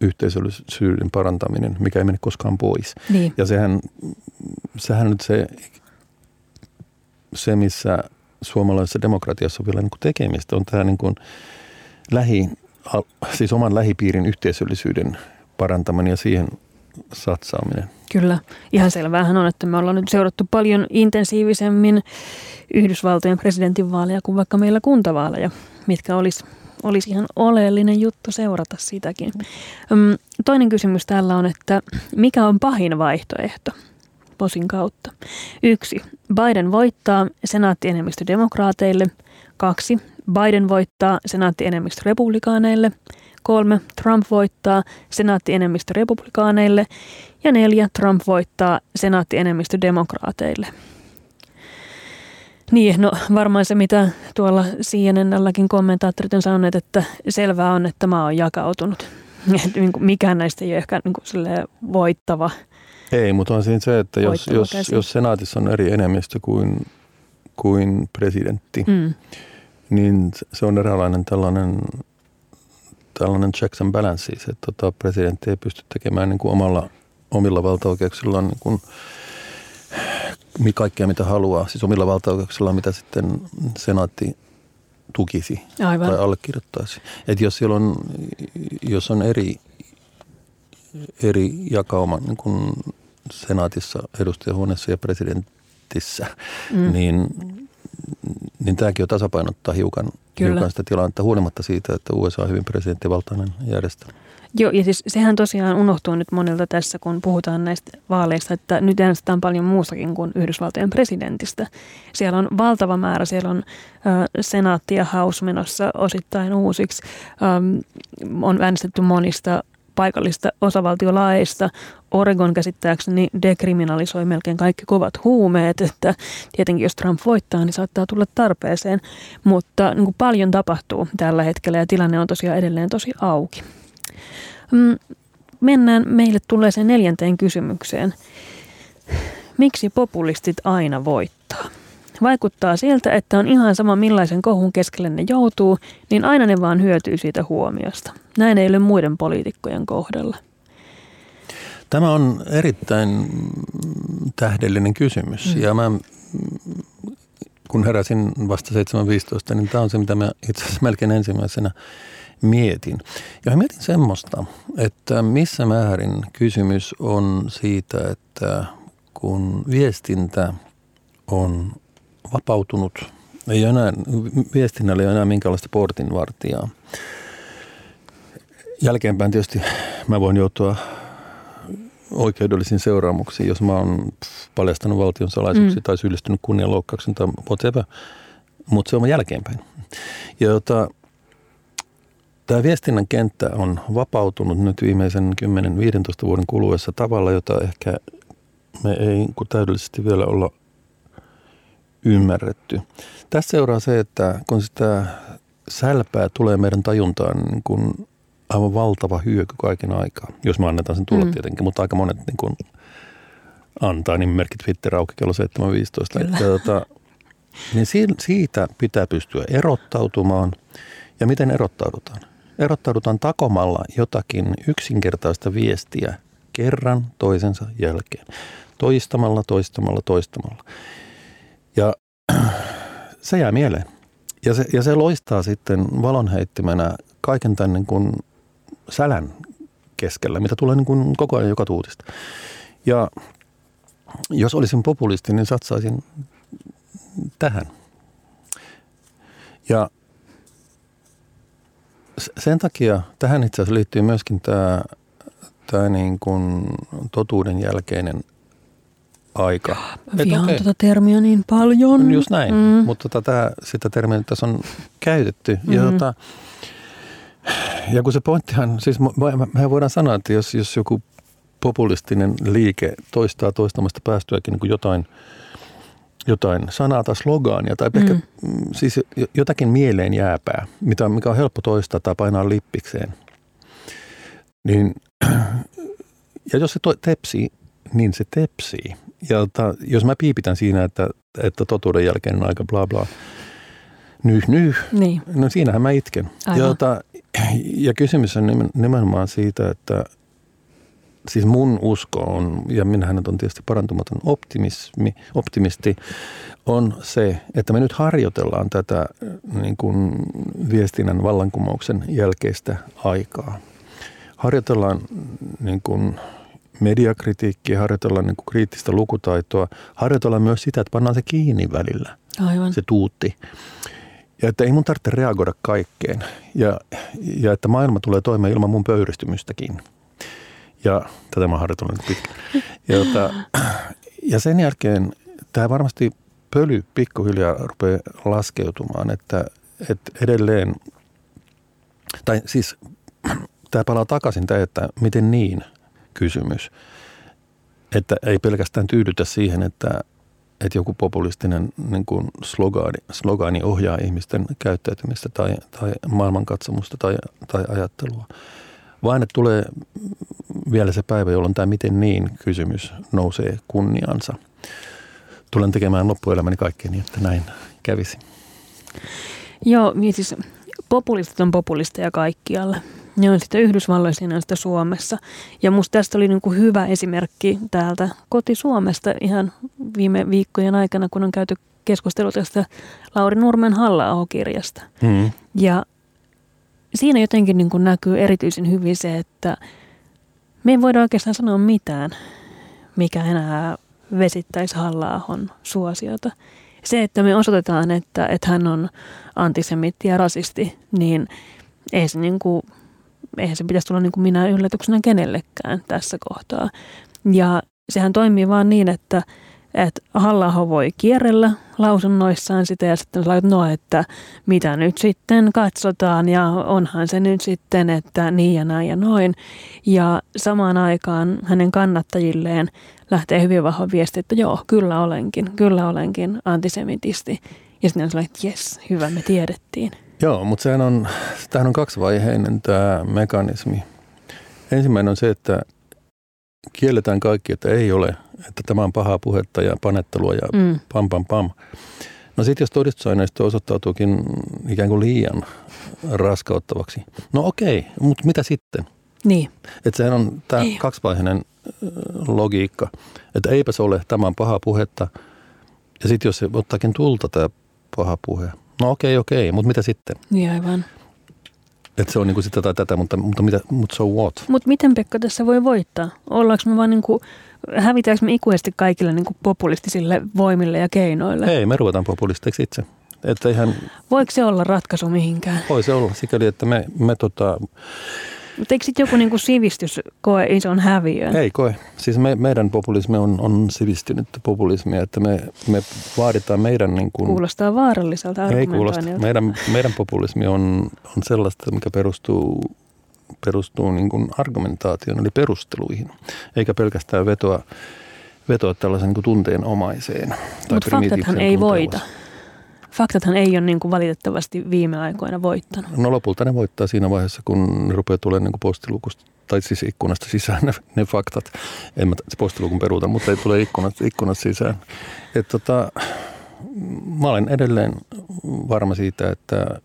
yhteisöllisyyden parantaminen, mikä ei mene koskaan pois. Niin. Ja sehän, sehän nyt se, se, missä suomalaisessa demokratiassa on vielä niin kuin tekemistä, on tämä niin kuin lähi siis oman lähipiirin yhteisöllisyyden parantaminen ja siihen satsaaminen. Kyllä. Ihan selvähän on, että me ollaan nyt seurattu paljon intensiivisemmin Yhdysvaltojen presidentinvaaleja kuin vaikka meillä kuntavaaleja, mitkä olisi olisi ihan oleellinen juttu seurata sitäkin. Toinen kysymys täällä on, että mikä on pahin vaihtoehto posin kautta? Yksi. Biden voittaa senaattienemmistö demokraateille. Kaksi. Biden voittaa senaattienemmistö republikaaneille. Kolme, Trump voittaa senaattienemmistö republikaaneille. Ja neljä, Trump voittaa senaattienemmistö demokraateille. Niin, no varmaan se, mitä tuolla CNNlläkin kommentaattorit on sanoneet, että selvää on, että maa on jakautunut. Niin mikään näistä ei ole ehkä niin kuin voittava. Ei, mutta on siinä se, että jos, jos, jos senaatissa on eri enemmistö kuin, kuin presidentti, mm niin se on eräänlainen tällainen, tällainen checks and balances, että tota, presidentti ei pysty tekemään niin kuin omalla, omilla valtaoikeuksillaan niin kuin, kaikkea mitä haluaa, siis omilla valtaoikeuksillaan mitä sitten senaatti tukisi Aivan. tai allekirjoittaisi. Et jos, siellä on, jos on eri, eri jakauma niin kuin senaatissa, edustajahuoneessa ja presidentissä, mm. niin niin tämäkin on tasapainottaa hiukan, hiukan sitä tilannetta huolimatta siitä, että USA on hyvin presidenttivaltainen järjestelmä. Joo, ja siis sehän tosiaan unohtuu nyt monilta tässä, kun puhutaan näistä vaaleista, että nyt äänestetään paljon muustakin kuin Yhdysvaltojen presidentistä. Siellä on valtava määrä, siellä on ö, senaatti ja House menossa osittain uusiksi. Ö, on äänestetty monista paikallista osavaltiolaeista. Oregon käsittääkseni dekriminalisoi melkein kaikki kovat huumeet, että tietenkin jos Trump voittaa, niin saattaa tulla tarpeeseen. Mutta niin kuin paljon tapahtuu tällä hetkellä ja tilanne on tosiaan edelleen tosi auki. Mm, mennään meille tulleeseen neljänteen kysymykseen. Miksi populistit aina voittaa? Vaikuttaa siltä, että on ihan sama millaisen kohun keskelle ne joutuu, niin aina ne vaan hyötyy siitä huomiosta. Näin ei ole muiden poliitikkojen kohdalla. Tämä on erittäin tähdellinen kysymys. Mm. Ja mä, kun heräsin vasta 7.15, niin tämä on se, mitä mä itse asiassa melkein ensimmäisenä mietin. Ja mietin semmoista, että missä määrin kysymys on siitä, että kun viestintä on vapautunut. Ei enää, viestinnällä ei ole enää minkäänlaista portinvartijaa. Jälkeenpäin tietysti mä voin joutua oikeudellisiin seuraamuksiin, jos mä oon paljastanut valtion salaisuuksia mm. tai syyllistynyt kunnianloukkauksen tai whatever. Mutta se on jälkeenpäin. Ja jota, tämä viestinnän kenttä on vapautunut nyt viimeisen 10-15 vuoden kuluessa tavalla, jota ehkä me ei täydellisesti vielä olla ymmärretty. Tässä seuraa se, että kun sitä sälpää tulee meidän tajuntaan niin kuin aivan valtava hyöky kaiken aikaa, jos me annetaan sen tulla mm. tietenkin, mutta aika monet niin kuin antaa nimimerkit Twitter auki kello 7.15. Että, tota, niin siitä pitää pystyä erottautumaan. Ja miten erottaudutaan? Erottaudutaan takomalla jotakin yksinkertaista viestiä kerran toisensa jälkeen. Toistamalla, toistamalla, toistamalla. Ja se jää mieleen. Ja se, ja se loistaa sitten valonheittimenä kaiken tämän niin kuin sälän keskellä, mitä tulee niin kuin koko ajan joka tuutista. Ja jos olisin populisti, niin satsaisin tähän. Ja sen takia tähän itse asiassa liittyy myöskin tämä, tämä niin kuin totuuden jälkeinen aika. Vihaan okay. tuota termiä niin paljon. Just näin, mm. mutta tota, sitä termiä tässä on käytetty. Mm-hmm. Ja, tota, ja kun se pointtihan, siis me voidaan sanoa, että jos, jos joku populistinen liike toistaa toistamasta päästyäkin niin kuin jotain, jotain sanaa tai slogaania tai mm. ehkä siis jotakin mieleen jääpää, mitä, mikä on helppo toistaa tai painaa lippikseen. Niin, ja jos se to, tepsii, niin se tepsii. Ja ta, jos mä piipitän siinä, että, että totuuden jälkeen aika bla bla, nyh nyh, niin. no siinähän mä itken. Ja, ta, ja kysymys on nimenomaan siitä, että siis mun usko on, ja minähän on tietysti parantumaton optimismi, optimisti, on se, että me nyt harjoitellaan tätä niin kuin viestinnän vallankumouksen jälkeistä aikaa. Harjoitellaan niin kuin mediakritiikkiä, harjoitellaan niin kuin kriittistä lukutaitoa, harjoitellaan myös sitä, että pannaan se kiinni välillä, Aivan. se tuutti. Ja että ei mun tarvitse reagoida kaikkeen ja, ja että maailma tulee toimeen ilman mun pöyristymystäkin. Ja tätä mä harjoitan nyt pitkään. Ja, jota, ja sen jälkeen tämä varmasti pöly pikkuhiljaa rupeaa laskeutumaan, että, että edelleen, tai siis tämä palaa takaisin tämä, että miten niin kysymys. Että ei pelkästään tyydytä siihen, että, että joku populistinen niin kuin slogaani, slogaani ohjaa ihmisten käyttäytymistä tai, tai maailmankatsomusta tai, tai ajattelua, vaan että tulee vielä se päivä, jolloin tämä miten niin kysymys nousee kunniansa. Tulen tekemään loppuelämäni kaikkea niin, että näin kävisi. Joo, niin siis populistit on populisteja kaikkialle. Ne on sitten Yhdysvalloissa ja sitten Suomessa. Ja musta tästä oli niin kuin hyvä esimerkki täältä koti-Suomesta ihan viime viikkojen aikana, kun on käyty keskustelua tästä Lauri Nurmen halla kirjasta hmm. Ja siinä jotenkin niin kuin näkyy erityisen hyvin se, että me ei voida oikeastaan sanoa mitään, mikä enää vesittäisi halla suosiota. Se, että me osoitetaan, että, että hän on antisemitti ja rasisti, niin ei se niin kuin, eihän se pitäisi tulla niin kuin minä yllätyksenä kenellekään tässä kohtaa. Ja sehän toimii vaan niin, että, että halla voi kierrellä lausunnoissaan sitä ja sitten sä no, että mitä nyt sitten katsotaan ja onhan se nyt sitten, että niin ja näin ja noin. Ja samaan aikaan hänen kannattajilleen lähtee hyvin vahva viesti, että joo, kyllä olenkin, kyllä olenkin antisemitisti. Ja sitten on sellainen, että jes, hyvä, me tiedettiin. Joo, mutta sehän on, tämähän on kaksivaiheinen tämä mekanismi. Ensimmäinen on se, että kielletään kaikki, että ei ole, että tämä on pahaa puhetta ja panettelua ja mm. pam pam pam. No sitten jos todistusaineisto osoittautuukin ikään kuin liian raskauttavaksi, no okei, mutta mitä sitten? Niin. Että sehän on tämä niin. kaksivaiheinen logiikka, että eipä se ole, tämä on pahaa puhetta. Ja sitten jos se ottaakin tulta tämä paha puhe, no okei, okei, mutta mitä sitten? Niin aivan. Että se on niinku sitä tai tätä, mutta, mutta, mitä, mutta so what? Mutta miten Pekka tässä voi voittaa? Ollaanko me vaan niinku, hävitäänkö me ikuisesti kaikille niinku populistisille voimille ja keinoille? Ei, me ruvetaan populisteiksi itse. Että ihan, Voiko se olla ratkaisu mihinkään? Voi se olla, sikäli että me, me tota, mutta eikö sitten joku niinku sivistys koe ison häviön? Ei koe. Siis me, meidän populismi on, on sivistynyt populismia, että me, me vaaditaan meidän... Niin kuin, Kuulostaa vaaralliselta Ei kuulosta. Meidän, meidän populismi on, on sellaista, mikä perustuu, perustuu niin kuin argumentaation, eli perusteluihin, eikä pelkästään vetoa, vetoa tällaisen niin tunteenomaiseen. Mutta faktathan ei voita. faktathan ei ole niin kuin valitettavasti viime aikoina voittanut. No lopulta ne voittaa siinä vaiheessa, kun ne rupeaa tulemaan niin kuin postilukusta, tai siis ikkunasta sisään ne, ne faktat. En mä postilukun peruuta, mutta ei tule ikkunasta, ikkunasta sisään. Et tota, mä olen edelleen varma siitä, että,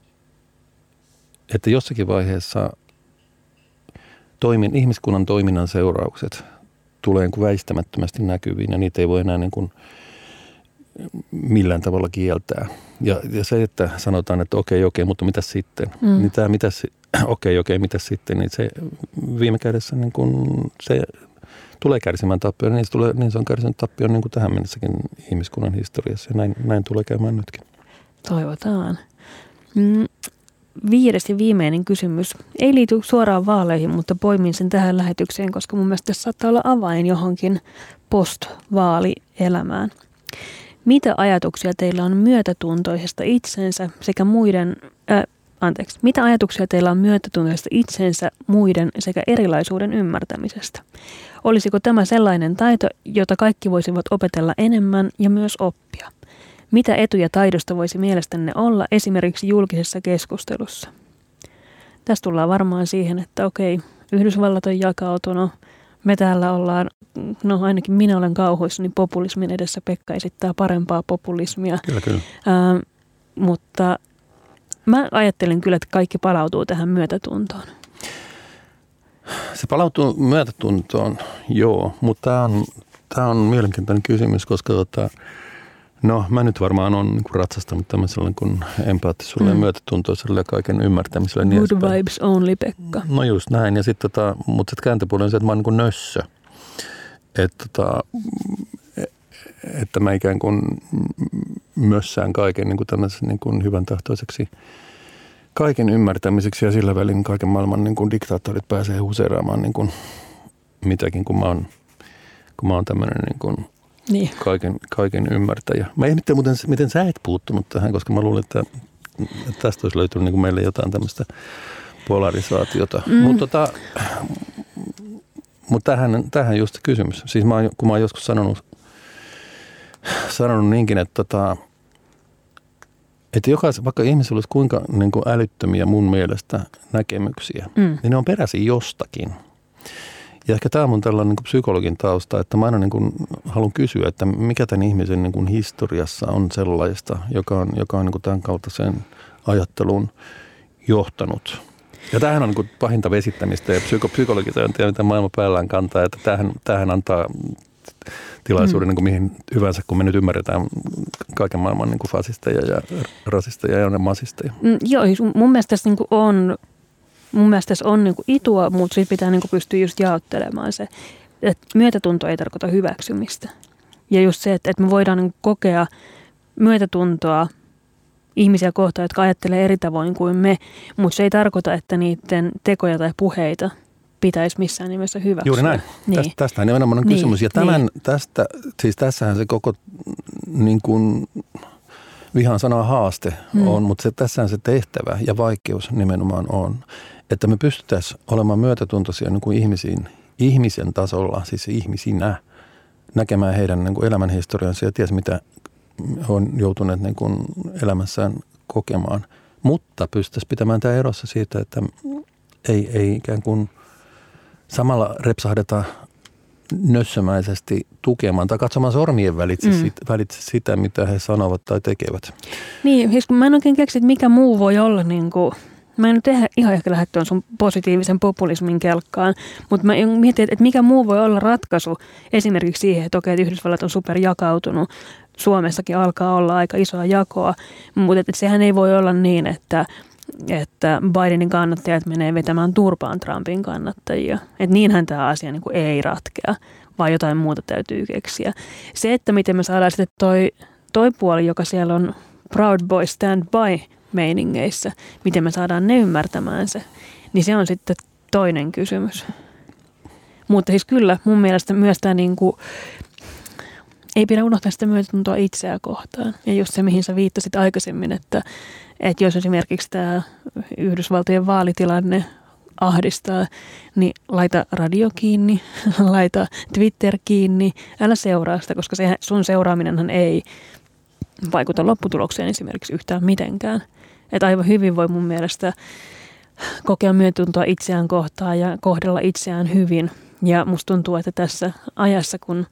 että jossakin vaiheessa toimin, ihmiskunnan toiminnan seuraukset tulee niin kuin väistämättömästi näkyviin ja niitä ei voi enää niin kuin millään tavalla kieltää. Ja, ja se, että sanotaan, että okei, okei, mutta mitä sitten? Mm. Niin tämä mitä okei, okei, mitä sitten? Niin se viime kädessä niin kuin se tulee kärsimään tappioon, niin se, tulee, niin se on kärsinyt tappioon niin kuin tähän mennessäkin ihmiskunnan historiassa. Ja näin, näin tulee käymään nytkin. Toivotaan. Mm, viides ja viimeinen kysymys. Ei liity suoraan vaaleihin, mutta poimin sen tähän lähetykseen, koska mun mielestä tässä saattaa olla avain johonkin post-vaalielämään. Mitä ajatuksia teillä on myötätuntoisesta itsensä sekä muiden, äh, anteeksi, mitä ajatuksia teillä on myötätuntoisesta itsensä, muiden sekä erilaisuuden ymmärtämisestä? Olisiko tämä sellainen taito, jota kaikki voisivat opetella enemmän ja myös oppia? Mitä etuja taidosta voisi mielestänne olla esimerkiksi julkisessa keskustelussa? Tässä tullaan varmaan siihen, että okei, Yhdysvallat on jakautunut, me täällä ollaan, no ainakin minä olen kauhuissani populismin edessä. Pekka esittää parempaa populismia. Kyllä, kyllä. Ää, mutta mä ajattelen kyllä, että kaikki palautuu tähän myötätuntoon. Se palautuu myötätuntoon, joo, mutta tämä on, tämä on mielenkiintoinen kysymys, koska tota, No mä nyt varmaan on niin ratsastanut tämmöisellä niin empaattisuudelle mm. ja myötätuntoiselle ja kaiken ymmärtämiselle. Niin Good niin vibes only, Pekka. No just näin. Ja sitten tota, mutta sitten kääntöpuoli on se, että mä oon niin nössö. Että tota, että mä ikään kuin mössään kaiken niin kuin niin kuin hyvän tahtoiseksi kaiken ymmärtämiseksi ja sillä välin kaiken maailman niin kuin diktaattorit pääsee huseeraamaan niin kuin mitäkin, kun mä oon, kun mä oon tämmöinen niin kuin niin. kaiken, kaiken ymmärtäjä. Mä ihmettelen muuten, miten sä et puuttunut tähän, koska mä luulen, että, tästä olisi löytynyt niin kuin meille jotain tämmöistä polarisaatiota. Mm. Mutta tota, mut tähän, tähän just kysymys. Siis mä, kun mä oon joskus sanonut, sanonut niinkin, että, tota, että jokais, vaikka ihmisillä olisi kuinka niin kuin älyttömiä mun mielestä näkemyksiä, mm. niin ne on peräisin jostakin – ja ehkä tämä on mun tällainen niin psykologin tausta, että mä aina niin kuin haluan kysyä, että mikä tämän ihmisen niin kuin historiassa on sellaista, joka on, joka on niin kuin tämän kaltaisen ajattelun johtanut. Ja tämähän on niin kuin pahinta vesittämistä ja psyko, tiedä, mitä maailma päällään kantaa, että tähän, tähän antaa tilaisuuden mm. niin kuin mihin hyvänsä, kun me nyt ymmärretään kaiken maailman niin kuin fasisteja ja rasisteja ja masisteja. Mm, joo, mun mielestä tässä niin kuin on mun mielestä tässä on niin kuin itua, mutta siitä pitää niin kuin pystyä just jaottelemaan se. Että myötätunto ei tarkoita hyväksymistä. Ja just se, että, että me voidaan niin kokea myötätuntoa ihmisiä kohtaan, jotka ajattelee eri tavoin kuin me, mutta se ei tarkoita, että niiden tekoja tai puheita pitäisi missään nimessä hyväksyä. Juuri näin. Niin. Tästä, tästä nimenomaan on niin. kysymys. Ja tämän, niin. tästä, siis tässähän se koko niin kuin, vihan sana haaste hmm. on, mutta se, tässähän se tehtävä ja vaikeus nimenomaan on että me pystyttäisiin olemaan myötätuntoisia niin kuin ihmisiin, ihmisen tasolla, siis ihmisinä, näkemään heidän niin kuin elämänhistoriansa ja ties mitä on joutuneet niin kuin elämässään kokemaan. Mutta pystyttäisiin pitämään tämä erossa siitä, että ei, ei ikään kuin samalla repsahdeta nössömäisesti tukemaan tai katsomaan sormien välitse, mm. sit, välitse sitä, mitä he sanovat tai tekevät. Niin, siis mä en oikein keksi, että mikä muu voi olla niin kuin Mä en nyt ihan ehkä lähdettyä sun positiivisen populismin kelkkaan, mutta mä mietin, että mikä muu voi olla ratkaisu esimerkiksi siihen, että okei, että Yhdysvallat on superjakautunut, Suomessakin alkaa olla aika isoa jakoa, mutta että sehän ei voi olla niin, että, että Bidenin kannattajat menee vetämään turpaan Trumpin kannattajia. Että niinhän tämä asia niin kuin ei ratkea, vaan jotain muuta täytyy keksiä. Se, että miten me saadaan sitten toi, toi puoli, joka siellä on Proud Boy Stand By meiningeissä, miten me saadaan ne ymmärtämään se, niin se on sitten toinen kysymys. Mutta siis kyllä mun mielestä myös tämä niin kuin, ei pidä unohtaa sitä myötätuntoa itseä kohtaan. Ja just se, mihin sä viittasit aikaisemmin, että, että jos esimerkiksi tämä Yhdysvaltojen vaalitilanne ahdistaa, niin laita radio kiinni, laita Twitter kiinni, älä seuraa sitä, koska se, sun seuraaminenhan ei vaikuta lopputulokseen esimerkiksi yhtään mitenkään. Että aivan hyvin voi mun mielestä kokea myötuntoa itseään kohtaan ja kohdella itseään hyvin. Ja musta tuntuu, että tässä ajassa, kun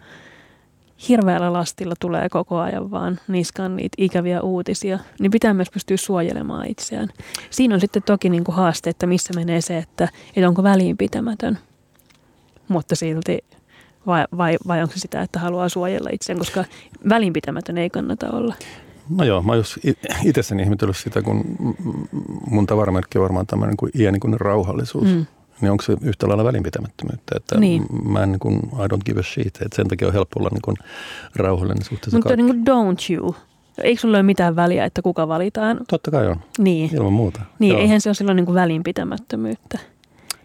hirveällä lastilla tulee koko ajan vaan niskaan niitä ikäviä uutisia, niin pitää myös pystyä suojelemaan itseään. Siinä on sitten toki niin kuin haaste, että missä menee se, että, että onko väliinpitämätön, mutta silti vai, vai, vai onko se sitä, että haluaa suojella itseään, koska välinpitämätön ei kannata olla. No joo, mä jos itsessäni ihmetellyt sitä, kun mun tavaramerkki on varmaan tämmöinen kuin iäni kuin rauhallisuus. Mm niin onko se yhtä lailla välinpitämättömyyttä, että niin. mä en niin kuin, I don't give a shit, että sen takia on helppo olla niin kuin rauhallinen suhteessa Mutta niin kuin don't you, eikö sulla ole mitään väliä, että kuka valitaan? Totta kai on, niin. ilman muuta. Niin, Joo. eihän se ole silloin niin kuin välinpitämättömyyttä.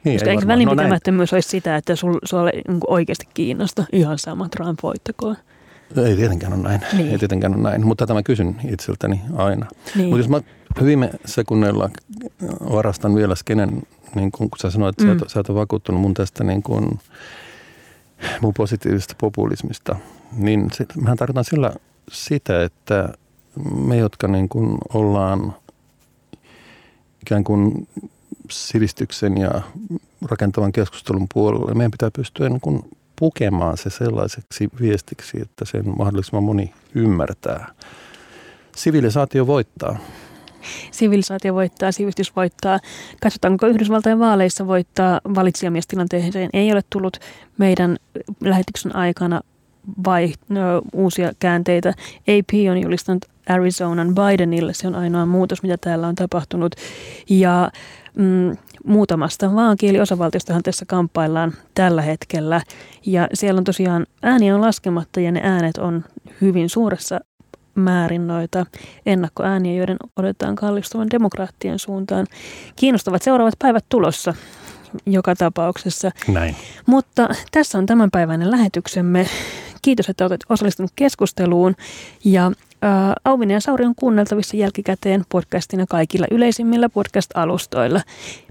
Niin, Koska eikö välinpitämättömyys no olisi sitä, että sul, sulla niin oikeasti kiinnosta ihan sama Trump voittakoon? Ei tietenkään ole näin. Niin. Ei tietenkään ole näin, mutta tätä mä kysyn itseltäni aina. Niin. Mutta jos mä viime sekunneilla varastan vielä skenen niin kun, sä sanoit, että mm. sä, et, sä et ole vakuuttunut mun tästä niin kun, mun positiivisesta populismista, niin se, mehän tarkoitan sillä sitä, että me, jotka niin kun ollaan ikään kuin sivistyksen ja rakentavan keskustelun puolella, meidän pitää pystyä niin kun pukemaan se sellaiseksi viestiksi, että sen mahdollisimman moni ymmärtää. Sivilisaatio voittaa sivilisaatio voittaa, sivistys voittaa. Katsotaanko Yhdysvaltain vaaleissa voittaa valitsijamiestilanteeseen. Ei ole tullut meidän lähetyksen aikana vai no, uusia käänteitä. AP on julistanut Arizonan Bidenille. Se on ainoa muutos, mitä täällä on tapahtunut. Ja mm, muutamasta vaankieliosavaltiostahan tässä kamppaillaan tällä hetkellä. Ja siellä on tosiaan ääniä on laskematta ja ne äänet on hyvin suuressa määrin noita ennakkoääniä, joiden odotetaan kallistuvan demokraattien suuntaan. Kiinnostavat seuraavat päivät tulossa joka tapauksessa. Näin. Mutta tässä on tämänpäiväinen lähetyksemme. Kiitos, että olet osallistunut keskusteluun. Ja ää, Auvinen ja Sauri on kuunneltavissa jälkikäteen podcastina kaikilla yleisimmillä podcast-alustoilla.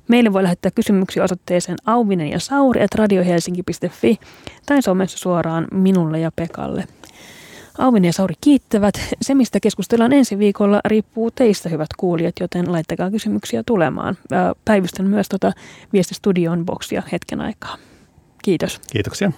Meille voi lähettää kysymyksiä osoitteeseen auvinen ja sauri at radiohelsinki.fi tai somessa suoraan minulle ja Pekalle. Auvinen ja Sauri kiittävät. Se, mistä keskustellaan ensi viikolla, riippuu teistä, hyvät kuulijat, joten laittakaa kysymyksiä tulemaan. Päivystän myös tuota viestistudioon boksia hetken aikaa. Kiitos. Kiitoksia.